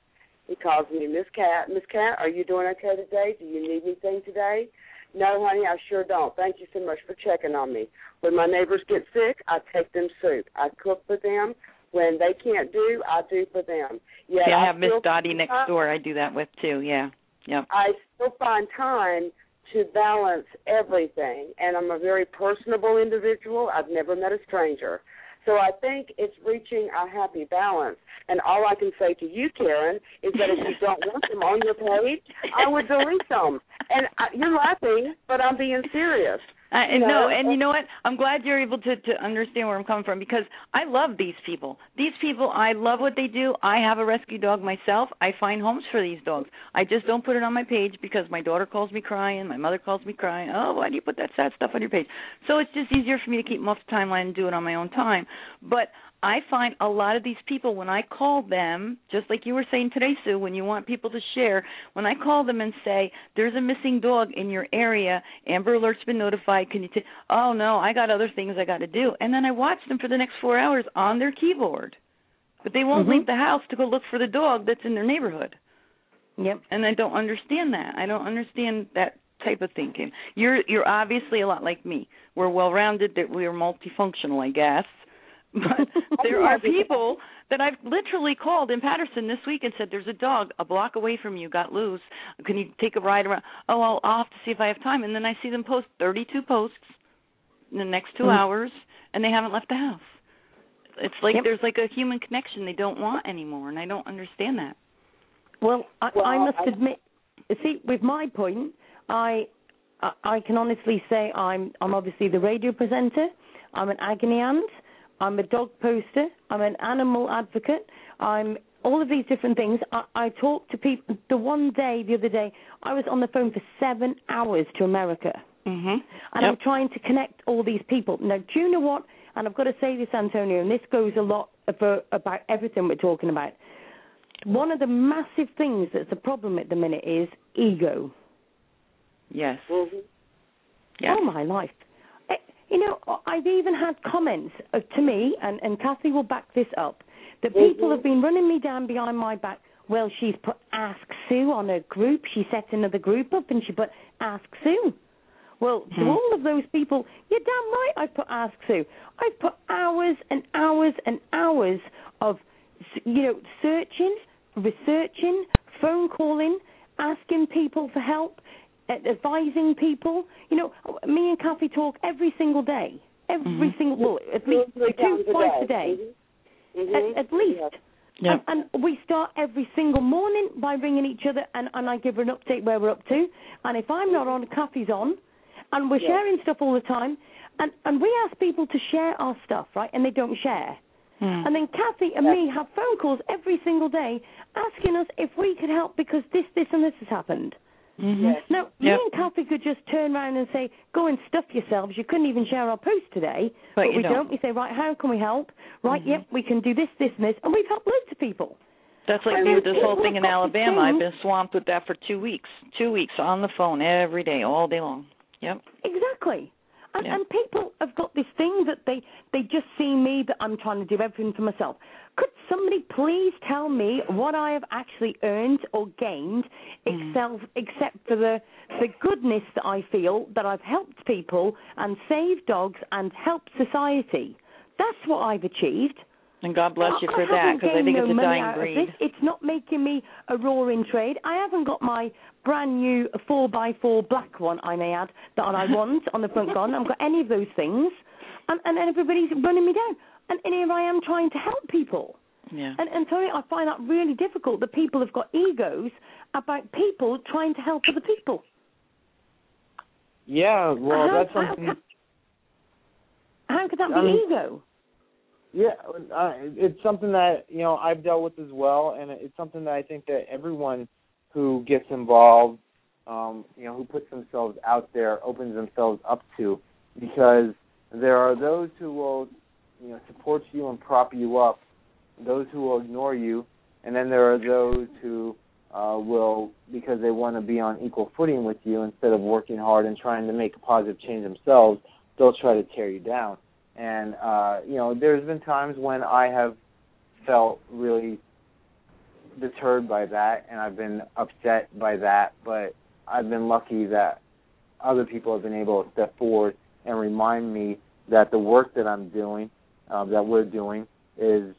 He calls me Miss Cat. Miss Cat, are you doing okay today? Do you need anything today? No, honey, I sure don't. Thank you so much for checking on me. When my neighbors get sick, I take them soup. I cook for them. When they can't do, I do for them. Yeah, I have Miss Dottie next time- door. I do that with too. Yeah. Yep. I still find time to balance everything, and I'm a very personable individual. I've never met a stranger. So I think it's reaching a happy balance. And all I can say to you, Karen, is that if you [laughs] don't want them on your page, I would delete them. And I, you're laughing, but I'm being serious. I, and no, and you know what? I'm glad you're able to to understand where I'm coming from because I love these people. These people, I love what they do. I have a rescue dog myself. I find homes for these dogs. I just don't put it on my page because my daughter calls me crying, my mother calls me crying. Oh, why do you put that sad stuff on your page? So it's just easier for me to keep them off the timeline and do it on my own time. But I find a lot of these people when I call them, just like you were saying today, Sue, when you want people to share, when I call them and say there's a missing dog in your area, Amber Alert's been notified. Can you? T-? Oh no, I got other things I got to do, and then I watch them for the next four hours on their keyboard, but they won't Mhm. leave the house to go look for the dog that's in their neighborhood, yep. and I don't understand that. I don't understand that type of thinking. You're you're obviously a lot like me. We're well rounded. That we're multifunctional, I guess. But [laughs] there are people that I've literally called in Patterson this week and said, "There's a dog a block away from you, got loose. Can you take a ride around?" Oh, I'll, I'll have to see if I have time. And then I see them post 32 posts in the next 2 Mhm. hours, and they haven't left the house. it's like Yep. there's like a human connection they don't want anymore, and I don't understand that. Well, I, Well, I must I- admit, see, with my point, I, I I can honestly say I'm I'm obviously the radio presenter. I'm an agony aunt. I'm a dog poster. I'm an animal advocate. I'm all of these different things. I, I talk to people. The one day, the other day, I was on the phone for seven hours to America. Mhm. and I'm trying to connect all these people. Now, do you know what? And I've got to say this, Antonio, and this goes a lot about, about everything we're talking about. One of the massive things that's a problem at the minute is ego. Yes. hmm Yes. Oh my life! You know, I've even had comments uh, to me, and, and Kathy will back this up, that people Mhm. have been running me down behind my back. Well, she's put Ask Sue on her group. She set another group up, and she put Ask Sue. Well, to Hmm. all of those people, you're damn right I've put Ask Sue. I've put hours and hours and hours of, you know, searching, researching, phone calling, asking people for help, advising people. You know, me and Kathy talk every single day. Every Mhm. single, well, at least Three two, times a twice a day. day. Mhm. At, at least. Yes. Yep. And, and we start every single morning by ringing each other, and, and I give her an update where we're up to. And if I'm not on, Kathy's on, and we're Yeah. sharing stuff all the time. And and we ask people to share our stuff, right? And they don't share. Hmm. And then Kathy and Yeah. me have phone calls every single day asking us if we could help because this, this, and this has happened. Mhm. Yes. Now, me and Kathy could just turn around and say, "Go and stuff yourselves." You couldn't even share our post today, But but we don't. We say, "Right, how can we help?" Right, Mhm. yep, we can do this, this, and this, and we've helped loads of people. That's like I me with this whole thing in Alabama. I've been swamped with that for two weeks. Two weeks on the phone every day, all day long. Yep. Exactly. And, Yeah. and people have got this thing that they they just see me that I'm trying to do everything for myself. Could somebody please tell me what I have actually earned or gained, Mm. except except for the the goodness that I feel that I've helped people and saved dogs and helped society. That's what I've achieved. And God bless you for I that, because I think no it's a money dying out of breed. This. It's not making me a roaring trade. I haven't got my brand new four by four black one, I may add, that I [laughs] want on the front garden. I haven't got any of those things, and, and everybody's running me down. And, and here I am trying to help people. Yeah. And, and sorry, I find that really difficult that people have got egos about people trying to help other people. Yeah, well, how, that's how, something. ca- how could that be I mean- ego? Yeah, uh, it's something that you know I've dealt with as well, and it's something that I think that everyone who gets involved, um, you know, who puts themselves out there, opens themselves up to, because there are those who will, you know, support you and prop you up, those who will ignore you, and then there are those who uh, will, because they want to be on equal footing with you, instead of working hard and trying to make a positive change themselves, they'll try to tear you down and uh you know there's been times when i have felt really deterred by that and i've been upset by that but i've been lucky that other people have been able to step forward and remind me that the work that i'm doing um that we're doing is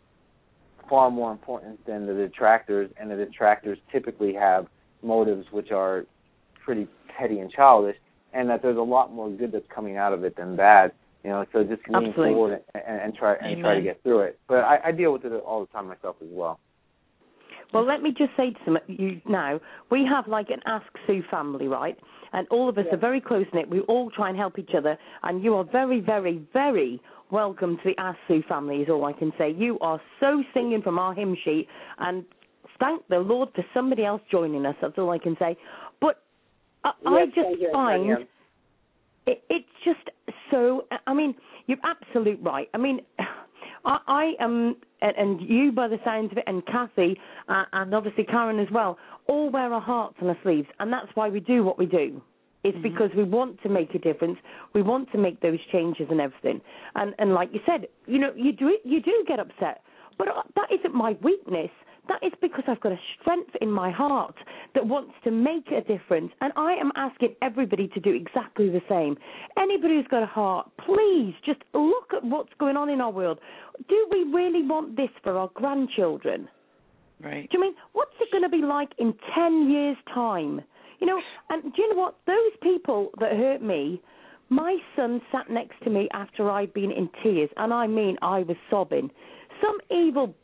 far more important than the detractors and the detractors typically have motives which are pretty petty and childish and that there's a lot more good that's coming out of it than bad you know, so just lean Absolutely. forward and, and, and try and try to get through it. But I, I deal with it all the time myself as well. Well, let me just say to some, you now, we have like an Ask Sue family, right? And all of us are very close knit. We all try and help each other. And you are very, very, very welcome to the Ask Sue family, is all I can say. You are so singing from our hymn sheet. And thank the Lord for somebody else joining us. That's all I can say. But I, I just find. It, it's just so. I mean, you're absolute right. I mean, [sighs] I, I am, and, and you by the sounds of it, and Kathy, uh, and obviously Karen as well, all wear our hearts on our sleeves, and that's why we do what we do. It's because we want to make a difference. We want to make those changes and everything. And and like you said, you know, you do you do get upset, but uh, that isn't my weakness. That is because I've got a strength in my heart that wants to make a difference. And I am asking everybody to do exactly the same. Anybody who's got a heart, please just look at what's going on in our world. Do we really want this for our grandchildren? Right. Do you mean what's it going to be like in ten years' time? You know, and do you know what? Those people that hurt me My son sat next to me after I'd been in tears, and I mean, I was sobbing. Some evil,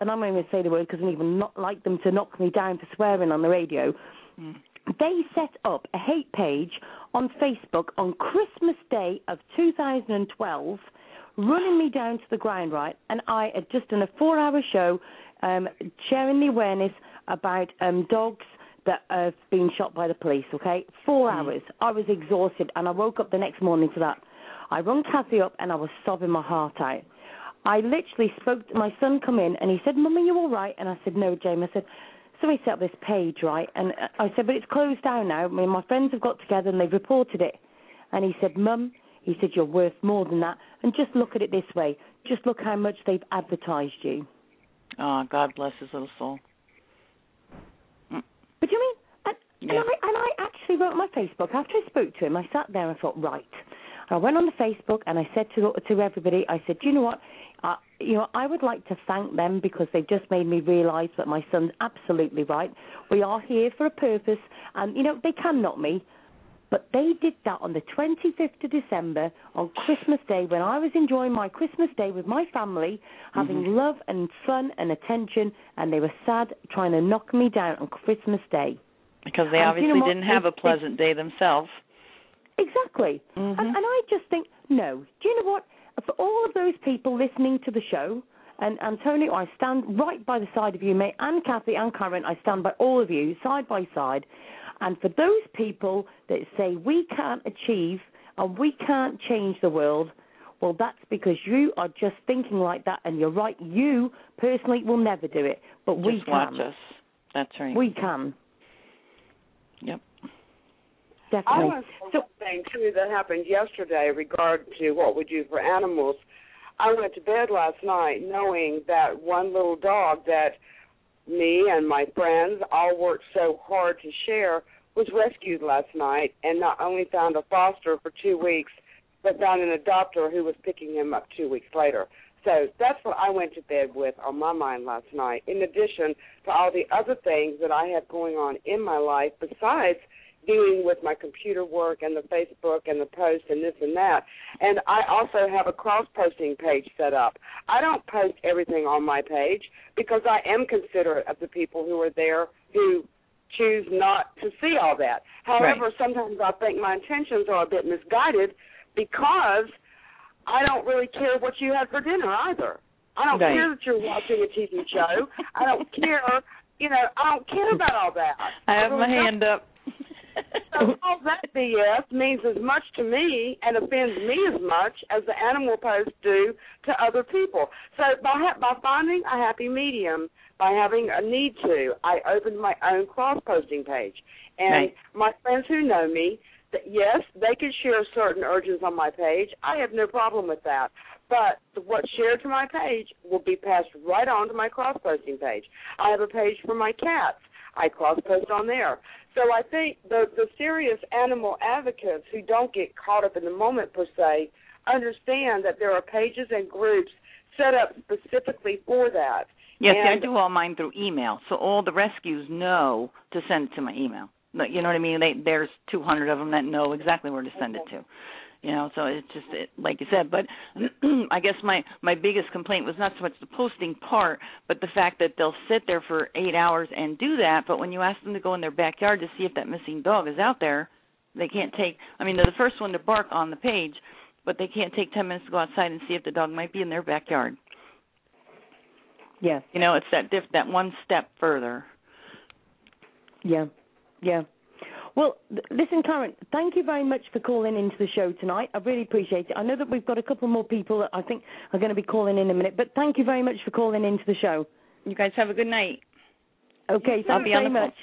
and I'm not even going to say the word because I even not like them to knock me down for swearing on the radio. Mm. They set up a hate page on Facebook on Christmas Day of 2012, running me down to the ground, right? And I had just done a four-hour show um, sharing the awareness about um, dogs that have been shot by the police, okay? Four mm. hours. I was exhausted and I woke up the next morning to that. I rung Kathy up and I was sobbing my heart out. I literally spoke to my son come in and he said, Mum, are you all right? And I said, No, James. I said, "So Somebody set up this page, right? And uh, I said, But it's closed down now. I mean, my friends have got together and they've reported it. And he said, Mum, he said, You're worth more than that. And just look at it this way. Just look how much they've advertised you. Oh, God bless his little soul. Mm. But you mean? And, yeah. and I and I actually wrote my Facebook after I spoke to him. I sat there and thought, right. I went on the Facebook and I said to to everybody, I said, you know what? Uh, you know, I would like to thank them because they've just made me realise that my son's absolutely right. We are here for a purpose, and you know they can knock me, but they did that on the 25th of December on Christmas Day when I was enjoying my Christmas Day with my family, having mm-hmm. love and fun and attention, and they were sad trying to knock me down on Christmas Day. Because they and obviously you know didn't have a pleasant day themselves. Exactly. Mm-hmm. And, and I just think, no. Do you know what? For all of those people listening to the show, and Antonio, I stand right by the side of you, mate, and Kathy and Karen, I stand by all of you, side by side. And for those people that say we can't achieve and we can't change the world, well, that's because you are just thinking like that, and you're right. You personally will never do it, but just we can. watch us. That's right. We can. Yep. Definitely. I want to say so, thing too that happened yesterday regard to what we do for animals. I went to bed last night knowing that one little dog that me and my friends all worked so hard to share was rescued last night and not only found a foster for two weeks but found an adopter who was picking him up two weeks later. So that's what I went to bed with on my mind last night, in addition to all the other things that I have going on in my life besides – dealing with my computer work and the Facebook and the post and this and that. And I also have a cross posting page set up. I don't post everything on my page because I am considerate of the people who are there who choose not to see all that. However, right. sometimes I think my intentions are a bit misguided because I don't really care what you had for dinner either. I don't right. care that you're watching a TV show. I don't care, you know, I don't care about all that. I have my hand up so all that BS means as much to me and offends me as much as the animal posts do to other people. So by ha- by finding a happy medium, by having a need to, I opened my own cross posting page, and right. my friends who know me, that yes, they can share certain urges on my page. I have no problem with that. But what's shared to my page will be passed right on to my cross posting page. I have a page for my cats. I cross post on there. So I think the the serious animal advocates who don't get caught up in the moment per se understand that there are pages and groups set up specifically for that. Yes, and, I do all mine through email, so all the rescues know to send it to my email. You know what I mean? They, there's 200 of them that know exactly where to send okay. it to you know so it's just it, like you said but [clears throat] i guess my my biggest complaint was not so much the posting part but the fact that they'll sit there for eight hours and do that but when you ask them to go in their backyard to see if that missing dog is out there they can't take i mean they're the first one to bark on the page but they can't take ten minutes to go outside and see if the dog might be in their backyard. Yes. You know it's that diff that one step further. Yeah. Yeah well, listen, Karen, thank you very much for calling into the show tonight. I really appreciate it. I know that we've got a couple more people that I think are going to be calling in a minute, but thank you very much for calling into the show. You guys have a good night. Okay, I'll be very much.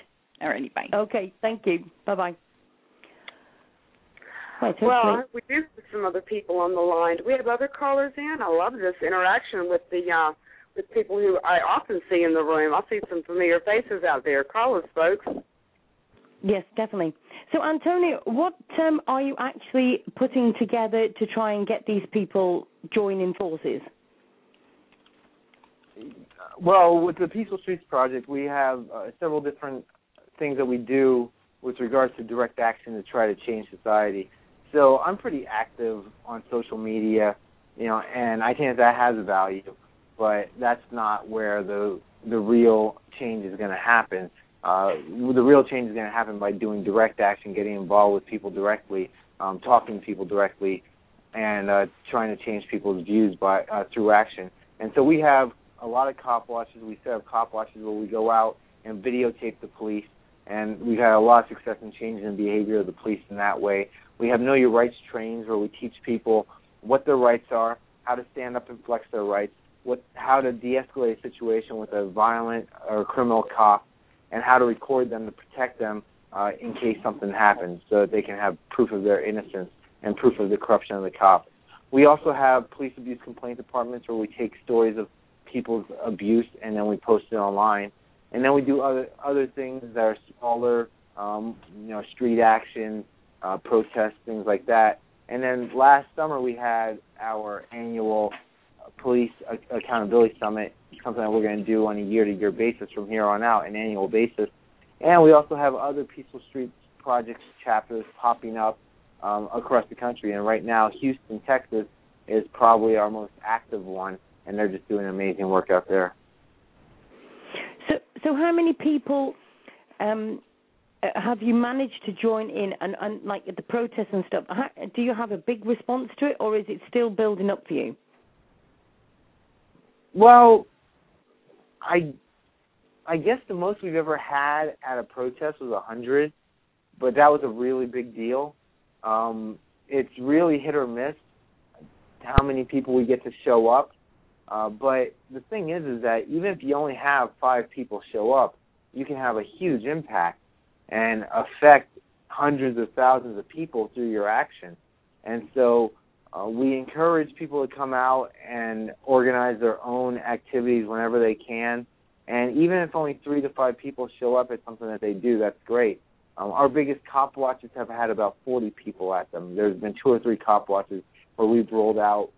All righty, bye. Okay, thank you. Bye bye. Right, well, we do have some other people on the line. Do we have other callers in? I love this interaction with the uh, with people who I often see in the room. I see some familiar faces out there. Call us, folks. Yes, definitely. So, Antonio, what um, are you actually putting together to try and get these people joining forces? Well, with the Peaceful Streets Project, we have uh, several different things that we do with regards to direct action to try to change society. so I'm pretty active on social media, you know, and I think that has a value, but that's not where the the real change is going to happen. Uh, the real change is going to happen by doing direct action, getting involved with people directly, um, talking to people directly, and uh, trying to change people's views by uh, through action. And so we have a lot of cop watches. We set up cop watches where we go out and videotape the police, and we've had a lot of success in changing the behavior of the police in that way. We have Know Your Rights trains where we teach people what their rights are, how to stand up and flex their rights, what how to de-escalate a situation with a violent or criminal cop, and how to record them to protect them uh, in case something happens, so that they can have proof of their innocence and proof of the corruption of the cop. We also have police abuse complaint departments where we take stories of people's abuse and then we post it online. And then we do other other things that are smaller, um, you know, street action, uh, protests, things like that. And then last summer we had our annual police accountability summit, something that we're going to do on a year-to-year basis from here on out, an annual basis. And we also have other Peaceful Streets projects chapters popping up um, across the country. And right now, Houston, Texas, is probably our most active one, and they're just doing amazing work out there. So, so how many people um, uh, have you managed to join in and, and like the protests and stuff? How, do you have a big response to it, or is it still building up for you? Well, I I guess the most we've ever had at a protest was a hundred, but that was a really big deal. Um, it's really hit or miss how many people we get to show up. Uh, but the thing is, is that even if you only have five people show up, you can have a huge impact and affect hundreds of thousands of people through your action. And so uh, we encourage people to come out and organize their own activities whenever they can. And even if only three to five people show up at something that they do, that's great. Um, our biggest cop watches have had about 40 people at them. There's been two or three cop watches where we've rolled out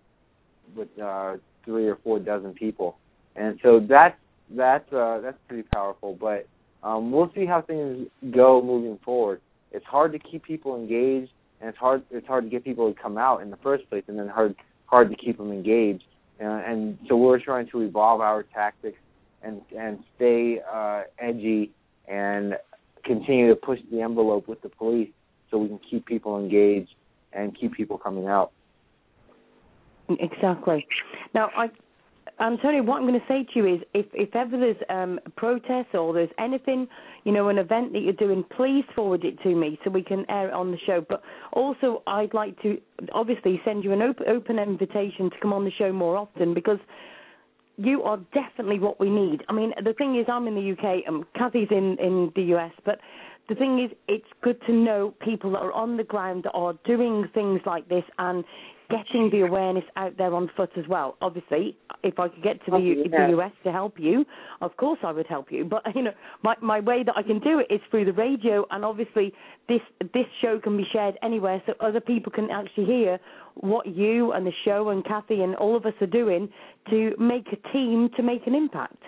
with uh, three or four dozen people, and so that's that's uh, that's pretty powerful. But um, we'll see how things go moving forward. It's hard to keep people engaged, and it's hard it's hard to get people to come out in the first place, and then hard hard to keep them engaged. Uh, and so we're trying to evolve our tactics and and stay uh, edgy and continue to push the envelope with the police so we can keep people engaged and keep people coming out. Exactly. Now, I, Antonio, what I'm going to say to you is, if if ever there's um, a protest or there's anything, you know, an event that you're doing, please forward it to me so we can air it on the show. But also, I'd like to obviously send you an open, open invitation to come on the show more often because you are definitely what we need. I mean, the thing is, I'm in the UK, and Kathy's in in the US, but the thing is, it's good to know people that are on the ground that are doing things like this and getting the awareness out there on foot as well. Obviously, if I could get to the, U- the US to help you, of course I would help you. But you know, my my way that I can do it is through the radio, and obviously this this show can be shared anywhere, so other people can actually hear what you and the show and Kathy and all of us are doing to make a team to make an impact.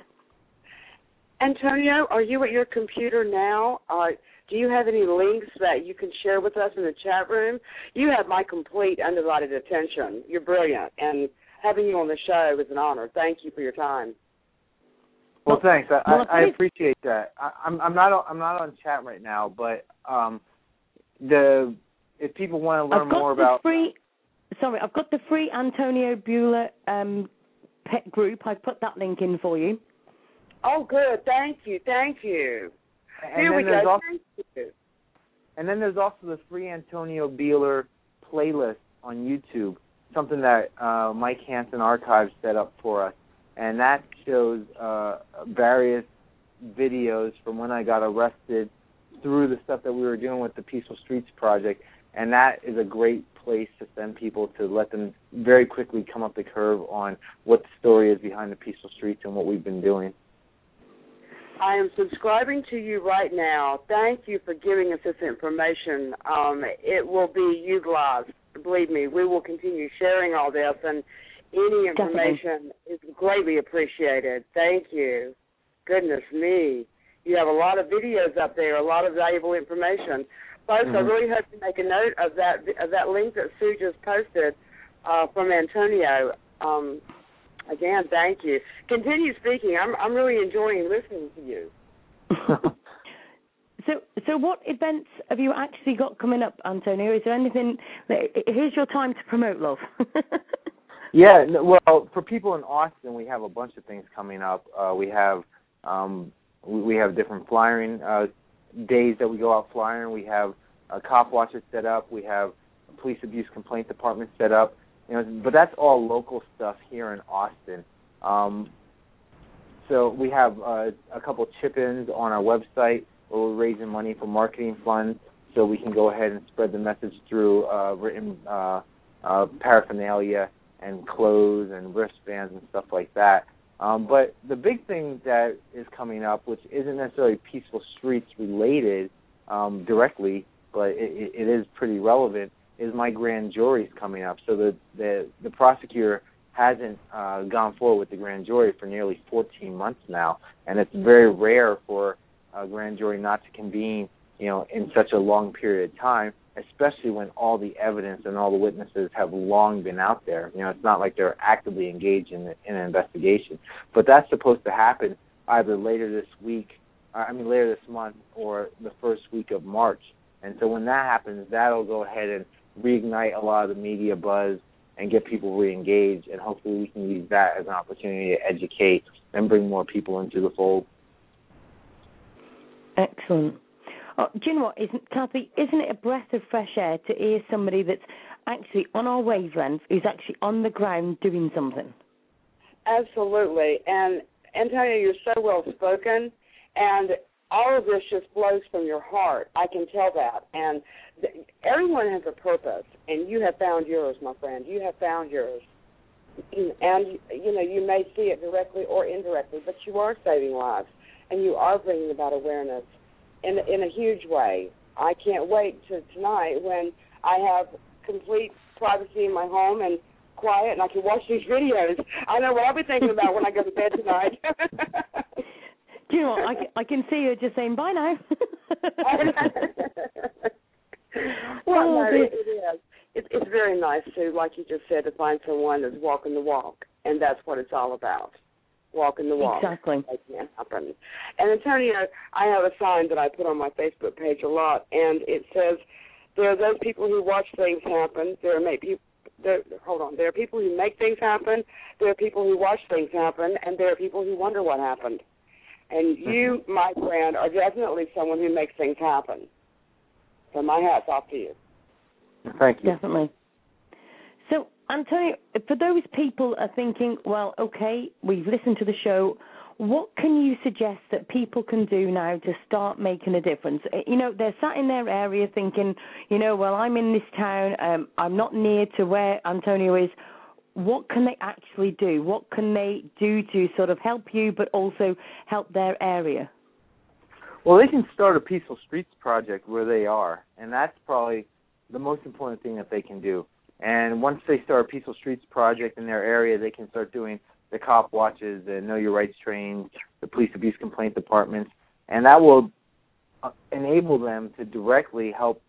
Antonio, are you at your computer now? Uh, do you have any links that you can share with us in the chat room? You have my complete undivided attention. You're brilliant, and having you on the show is an honor. Thank you for your time. Well, thanks. I, well, I, I appreciate that. I, I'm I'm not I'm not on chat right now, but um, the if people want to learn more about free, sorry, I've got the free Antonio Buehler um, pet group. I've put that link in for you. Oh, good. Thank you. Thank you. And Here we go. Also, and then there's also the free Antonio Buehler playlist on YouTube, something that uh, Mike Hansen Archives set up for us, and that shows uh, various videos from when I got arrested through the stuff that we were doing with the Peaceful Streets Project, and that is a great place to send people to let them very quickly come up the curve on what the story is behind the Peaceful Streets and what we've been doing. I am subscribing to you right now. Thank you for giving us this information. Um, it will be utilized. Believe me, we will continue sharing all this, and any information Definitely. is greatly appreciated. Thank you. Goodness me. You have a lot of videos up there, a lot of valuable information. folks, Mhm. I really hope you make a note of that of that link that Sue just posted uh, from Antonio. Um, again, thank you. Continue speaking. I'm I'm really enjoying listening to you. [laughs] So, so what events have you actually got coming up, Antonio? Is there anything? Here's your time to promote, love. [laughs] Yeah, well, for people in Austin, we have a bunch of things coming up. Uh, we have um, we, have different flyering uh, days that we go out flying. We have a cop watcher set up. We have a police abuse complaint department set up. You know, but that's all local stuff here in Austin. Um, so we have uh, a couple chip-ins on our website where we're raising money for marketing funds, so we can go ahead and spread the message through uh, written uh, uh, paraphernalia and clothes and wristbands and stuff like that. Um, but the big thing that is coming up, which isn't necessarily Peaceful Streets related um, directly, but it, it is pretty relevant, is my grand jury's coming up. So the the, the prosecutor hasn't uh, gone forward with the grand jury for nearly 14 months now, and it's very rare for a grand jury not to convene, you know, in such a long period of time especially when all the evidence and all the witnesses have long been out there. You know, it's not like they're actively engaged in, in an investigation. But that's supposed to happen either later this week, uh, I mean later this month, or the first week of March. And so when that happens, that'll go ahead and reignite a lot of the media buzz and get people reengaged. And hopefully we can use that as an opportunity to educate and bring more people into the fold. Excellent. Oh, do you know what? Isn't Kathy? Isn't it a breath of fresh air to hear somebody that's actually on our wavelength, who's actually on the ground doing something? Absolutely. And Antonio, you're so well spoken, and all of this just flows from your heart. I can tell that. And th- everyone has a purpose, and you have found yours, my friend. You have found yours. And you know, you may see it directly or indirectly, but you are saving lives, and you are bringing about awareness in in a huge way. I can't wait to tonight when I have complete privacy in my home and quiet, and I can watch these videos. I know what I'll be thinking about when I go to bed tonight. [laughs] Do you know what? I, can- I can see her just saying bye now. [laughs] well, Oh, no, it, it is. It, it's very nice to, like you just said, to find someone that's walking the walk, and that's what it's all about. Walking the walk. Exactly. Happen. And Antonio, I have a sign that I put on my Facebook page a lot, and it says, "There are those people who watch things happen. There are make people." There, hold on. There are people who make things happen. There are people who watch things happen, and there are people who wonder what happened. And you, my friend, are definitely someone who makes things happen. So my hat's off to you. Thank you. Definitely. So, Antonio, for those people are thinking, well, okay, we've listened to the show. What can you suggest that people can do now to start making a difference? Uh, You know, they're sat in their area thinking, you know, well, I'm in this town, um, I'm not near to where Antonio is. What can they actually do? What can they do to sort of help you, but also help their area? Well, they can start a Peaceful Streets project where they are, and that's probably the most important thing that they can do. And once they start a Peaceful Streets project in their area, they can start doing the cop watches, the Know Your Rights trainings, the police abuse complaint departments, and that will uh, enable them to directly help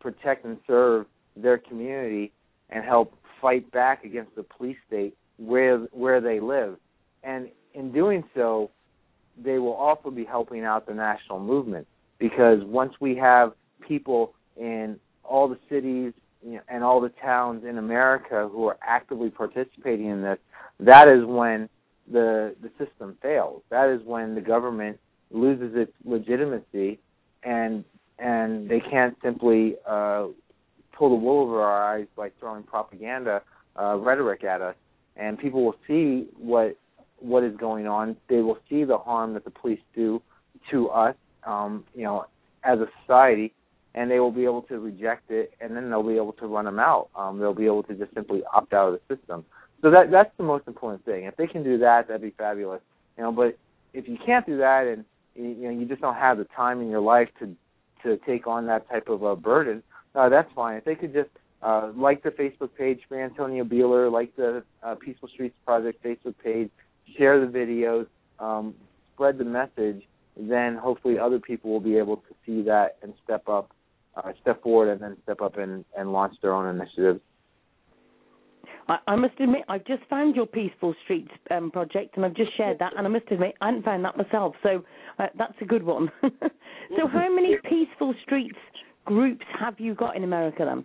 protect and serve their community and help fight back against the police state where where they live. And in doing so, they will also be helping out the national movement because once we have people in all the cities you know, and all the towns in America who are actively participating in this, that is when the the system fails. That is when the government loses its legitimacy, and and they can't simply uh, pull the wool over our eyes by throwing propaganda uh, rhetoric at us. And people will see what what is going on. They will see the harm that the police do to us, um, you know, as a society, and they will be able to reject it, and then they'll be able to run them out. Um, they'll be able to just simply opt out of the system. So that that's the most important thing. If they can do that, that'd be fabulous. You know, but if you can't do that, and you know you just don't have the time in your life to to take on that type of a burden, uh, that's fine. If they could just uh, like the Facebook page for Antonio Buehler, like the uh, Peaceful Streets Project Facebook page, share the videos, um, spread the message, then hopefully other people will be able to see that and step up uh, step forward and then step up and, and launch their own initiatives. I, I must admit, I've just found your Peaceful Streets um, project, and I've just shared that, and I must admit, I hadn't found that myself, so uh, that's a good one. [laughs] so, how many Peaceful Streets groups have you got in America then?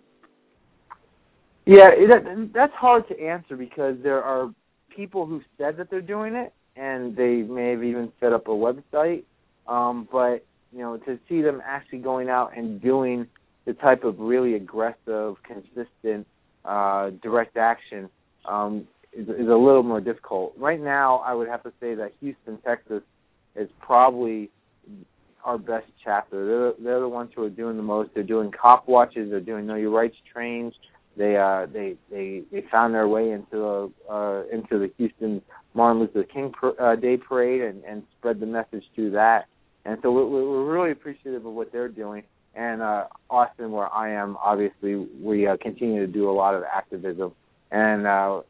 Yeah, that, that's hard to answer because there are people who said that they're doing it, and they may have even set up a website. Um, but you know, to see them actually going out and doing the type of really aggressive, consistent, uh, direct action um, is, is a little more difficult. Right now, I would have to say that Houston, Texas, is probably our best chapter. They're they're the ones who are doing the most. They're doing cop watches. They're doing know your rights trains. They uh they they they found their way into the uh into the Houston Martin Luther King uh, Day parade and and spread the message through that. And so we're, we're really appreciative of what they're doing. And uh, Austin, where I am, obviously we uh, continue to do a lot of activism. And uh,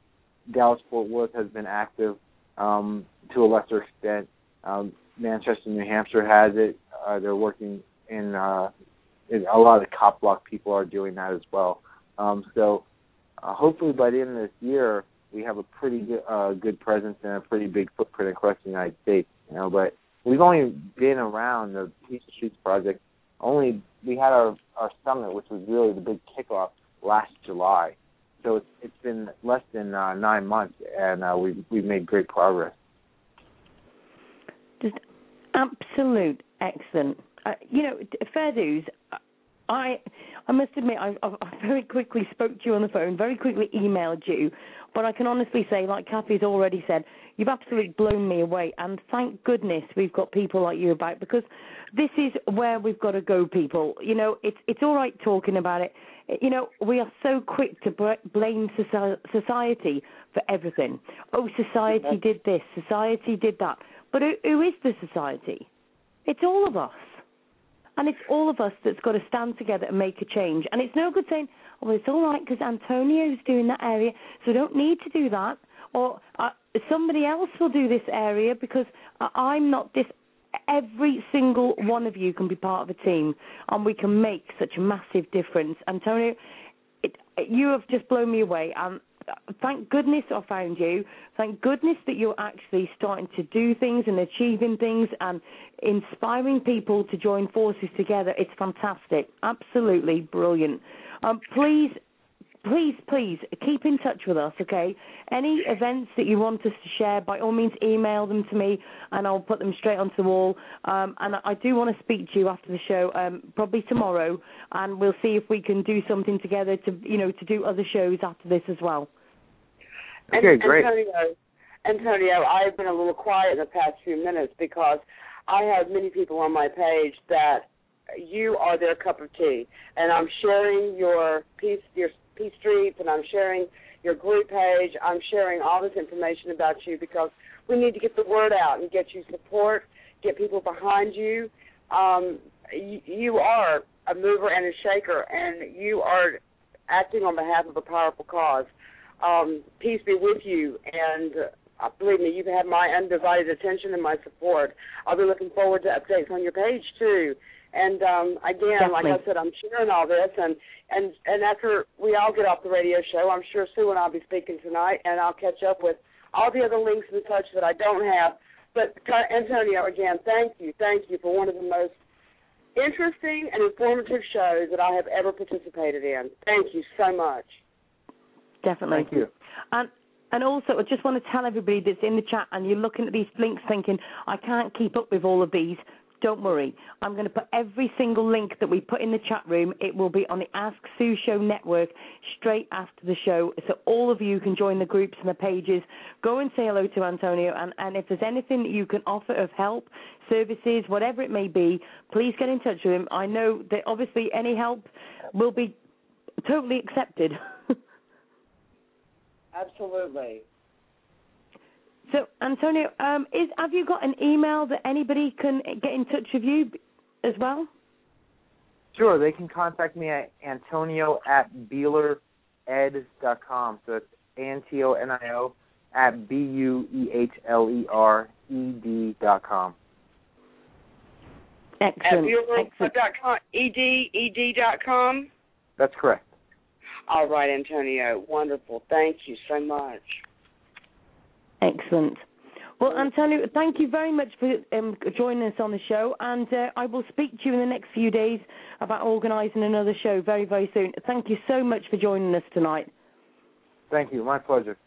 Dallas Fort Worth has been active um, to a lesser extent. Um, Manchester, New Hampshire has it. Uh, they're working in, uh, in a lot of cop block people are doing that as well. Um, so uh, hopefully by the end of this year, we have a pretty good, uh, good presence and a pretty big footprint across the United States. You know, but we've only been around the Peace Streets project. Only we had our our summit, which was really the big kickoff last July. So it's it's been less than uh, nine months, and uh, we've we've made great progress. Absolute excellent. Uh, you know, fair dues. I I must admit I, I [laughs] very quickly spoke to you on the phone, very quickly emailed you, but I can honestly say, like Kathy's already said, you've absolutely blown me away. And thank goodness we've got people like you about because this is where we've got to go, people. You know, it's it's all right talking about it. You know, we are so quick to blame society for everything. Oh, society did this, society did that. But who, who is the society? It's all of us. And it's all of us that's got to stand together and make a change. And it's no good saying, oh, it's all right because Antonio's doing that area, so I don't need to do that. Or uh, somebody else will do this area because I'm not this. Every single one of you can be part of a team, and we can make such a massive difference. Antonio, it, you have just blown me away. Thank goodness I found you. Thank goodness that you're actually starting to do things and achieving things and inspiring people to join forces together. It's fantastic. Absolutely brilliant. Um, please please, please keep in touch with us, okay? Any events that you want us to share, by all means, email them to me, and I'll put them straight onto the wall. Um, and I do want to speak to you after the show, um, probably tomorrow, and we'll see if we can do something together to, you know, to do other shows after this as well. Okay, great. Antonio, Antonio, I've been a little quiet in the past few minutes because I have many people on my page that you are their cup of tea, and I'm sharing your piece, your peace streets, and I'm sharing your group page. I'm sharing all this information about you because we need to get the word out and get you support, get people behind you. Um, you, you are a mover and a shaker, and you are acting on behalf of a powerful cause um, peace be with you. And uh, believe me, you have had my undivided attention and my support. I'll be looking forward to updates on your page too. And um, again, Definitely. like I said, I'm sharing all this, and and and after we all get off the radio show, I'm sure Sue and I'll be speaking tonight, and I'll catch up with all the other links and such that I don't have. But Antonio, again, thank you, thank you for one of the most interesting and informative shows that I have ever participated in. Thank you so much. Definitely. Thank you. And and also, I just want to tell everybody that's in the chat and you're looking at these links thinking, I can't keep up with all of these. Don't worry. I'm going to put every single link that we put in the chat room. It will be on the Ask Sue Show network straight after the show. So all of you can join the groups and the pages. Go and say hello to Antonio. And, and if there's anything that you can offer of help, services, whatever it may be, please get in touch with him. I know that obviously any help will be totally accepted. [laughs] Absolutely. So, Antonio, um, is have you got an email that anybody can get in touch with you as well? Sure, they can contact me at antonio at dot com. So it's A-N-T-O-N-I-O at B-U-E-H-L-E-R-E-D dot com. Excellent. At com. Ed, ed.com? That's correct. All right, Antonio. Wonderful. Thank you so much. Excellent. Well, Antonio, thank you very much for um, joining us on the show, and uh, I will speak to you in the next few days about organising another show very, very soon. Thank you so much for joining us tonight. Thank you. My pleasure.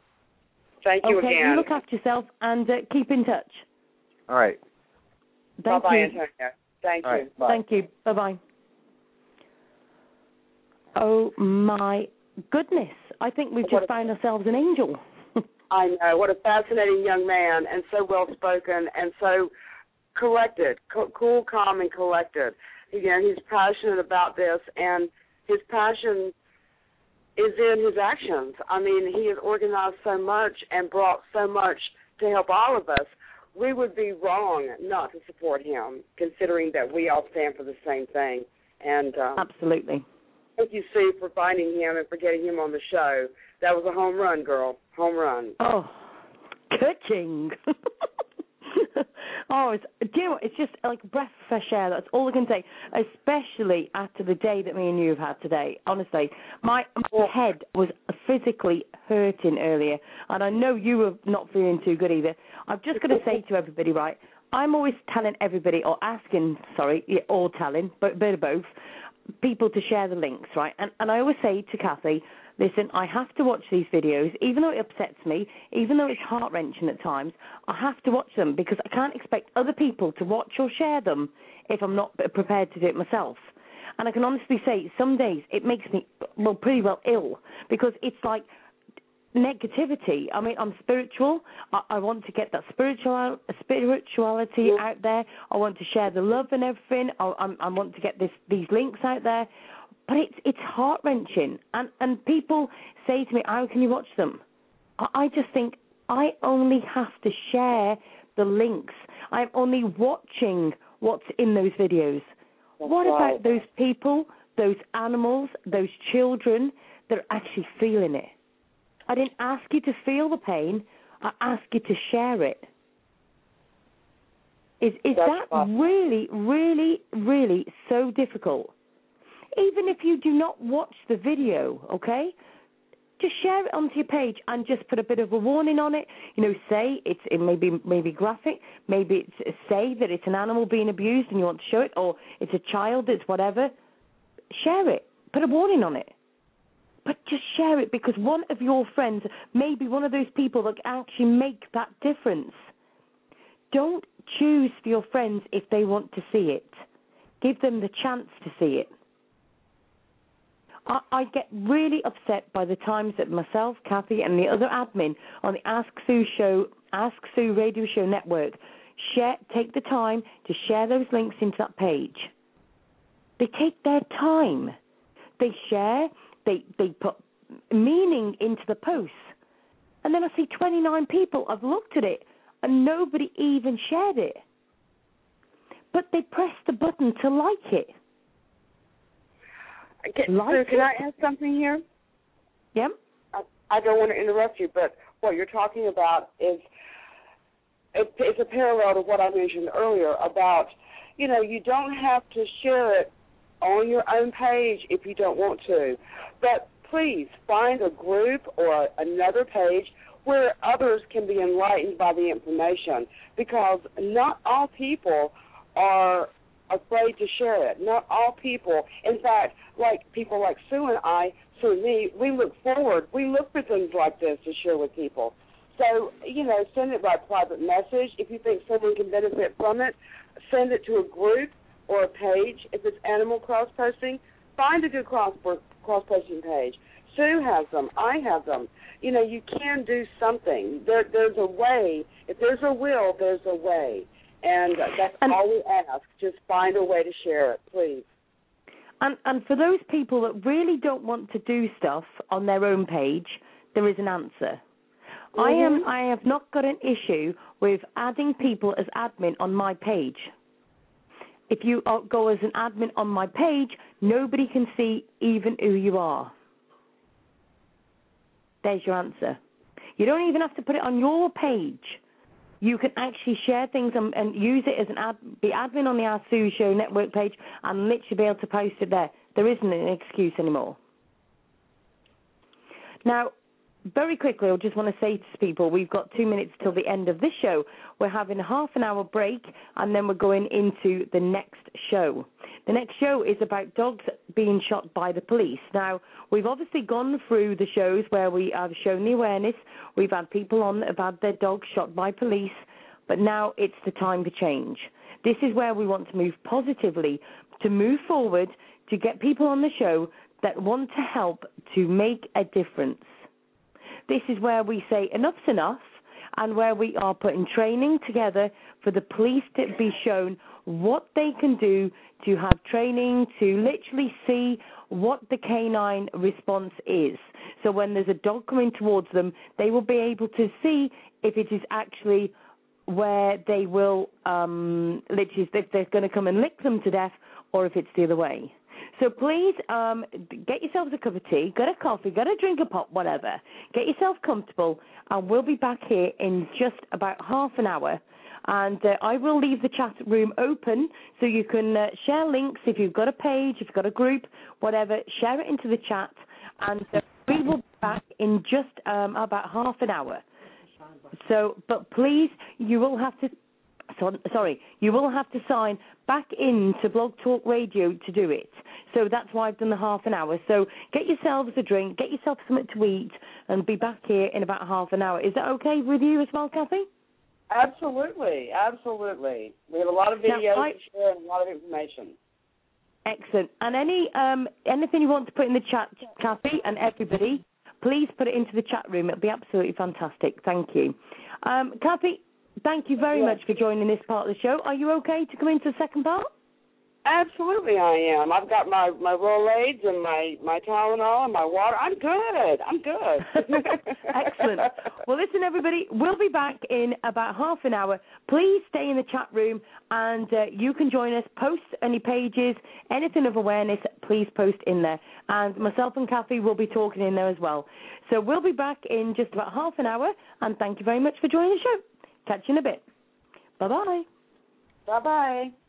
Thank you okay, again. you look after yourself and uh, keep in touch. All right. Thank Bye-bye, you. Antonio. Thank All you. right. Bye. Thank you. Bye bye. Oh my goodness! I think we've What just found ourselves an angel. I know. What a fascinating young man, and so well spoken, and so collected, co- cool, calm, and collected. You know, he's passionate about this, and his passion is in his actions. I mean, he has organized so much and brought so much to help all of us. We would be wrong not to support him, considering that we all stand for the same thing. And um, Absolutely. Thank you, Sue, for finding him and for getting him on the show. That was a home run, girl. Home run. Oh, cooking. [laughs] oh, it's, do you know what? It's just like a breath of fresh air. That's all I can say. Especially after the day that me and you have had today. Honestly, my, my head was physically hurting earlier, and I know you were not feeling too good either. I'm just going to say to everybody, right? I'm always telling everybody, or asking, sorry, yeah, or telling, but bit of both, people to share the links, right? And and I always say to Kathy, listen, I have to watch these videos, even though it upsets me, even though it's heart wrenching at times. I have to watch them because I can't expect other people to watch or share them if I'm not prepared to do it myself. And I can honestly say, some days it makes me well pretty well ill because it's like negativity. I mean, I'm spiritual. I, I want to get that spiritual spirituality Yeah. out there. I want to share the love and everything. I, I, I want to get this these links out there. But it's it's heart wrenching, and and people say to me, "How can you watch them?" I, I just think I only have to share the links. I'm only watching what's in those videos. what right. about those people, those animals, those children that are actually feeling it? I didn't ask you to feel the pain. I asked you to share it. Is is That's that really, really, really so difficult? Even if you do not watch the video, okay? Just share it onto your page and just put a bit of a warning on it. You know, say it's it may be maybe graphic, maybe it's say that it's an animal being abused and you want to show it, or it's a child, it's whatever. Share it. Put a warning on it. But just share it because one of your friends may be one of those people that can actually make that difference. Don't choose for your friends if they want to see it. Give them the chance to see it. I, I get really upset by the times that myself, Kathy, and the other admin on the Ask Sue show, Ask Sue radio show network, share, take the time to share those links into that page. They take their time. They share, they they put meaning into the posts. And then I see 29 people have looked at it and nobody even shared it. But they pressed the button to like it. Can, Like Sue, can? I ask something here? Yep. I, I don't want to interrupt you, but what you're talking about is it, it's a parallel to what I mentioned earlier about, you know, you don't have to share it on your own page if you don't want to, but please find a group or another page where others can be enlightened by the information because not all people are afraid to share it. Not all people, in fact, like people like Sue and I, Sue and me, we look forward. We look for things like this to share with people. So, you know, send it by private message. If you think someone can benefit from it, send it to a group or a page. If it's animal cross posting, find a good cross cross posting page. Sue has them. I have them. You know, you can do something. There, there's a way. If there's a will, there's a way. And that's And- all we ask. Just find a way to share it, please. And and for those people that really don't want to do stuff on their own page, there is an answer. I am Mhm. I have not got an issue with adding people as admin on my page. If you uh, go as an admin on my page, nobody can see even who you are. There's your answer. You don't even have to put it on your page. you can actually share things and, and use it as an ad, be admin on the Ask Sue Show network page and literally be able to post it there. There isn't an excuse anymore. Now, very quickly, I just want to say to people, we've got two minutes till the end of this show. We're having a half an hour break, and then we're going into the next show. The next show is about dogs being shot by the police. Now, we've obviously gone through the shows where we have shown the awareness. We've had people on that have had their dogs shot by police, but now it's the time to change. This is where we want to move positively, to move forward, to get people on the show that want to help to make a difference. This is where we say enough's enough and where we are putting training together for the police to be shown what they can do to have training to literally see what the canine response is. So when there's a dog coming towards them, they will be able to see if it is actually where they will um literally if they're going to come and lick them to death or if it's the other way. So please um, get yourselves a cup of tea, get a coffee, get a drink of pop, whatever. Get yourself comfortable, and we'll be back here in just about half an hour. And uh, I will leave the chat room open so you can uh, share links if you've got a page, if you've got a group, whatever. Share it into the chat, and uh, we will be back in just um, about half an hour. So, but please, you will have to so, sorry, you will have to sign back into Blog Talk Radio to do it. So that's why I've done the half an hour. So get yourselves a drink, get yourself something to eat, and be back here in about half an hour. Is that okay with you as well, Kathy? Absolutely, absolutely. We have a lot of videos I, to share and a lot of information. Excellent. And any um, anything you want to put in the chat, Kathy, and everybody, please put it into the chat room. It'll be absolutely fantastic. Thank you. Um, Kathy, thank you very yes. much for joining this part of the show. Are you okay to come into the second part? Absolutely, I am. I've got my my Rolaids and my my Tylenol and my water. I'm good. I'm good. [laughs] Excellent. Well, listen, everybody. We'll be back in about half an hour. Please stay in the chat room, and uh, you can join us. Post any pages, anything of awareness. Please post in there, and myself and Kathy will be talking in there as well. So we'll be back in just about half an hour. And thank you very much for joining the show. Catch you in a bit. Bye bye. Bye bye.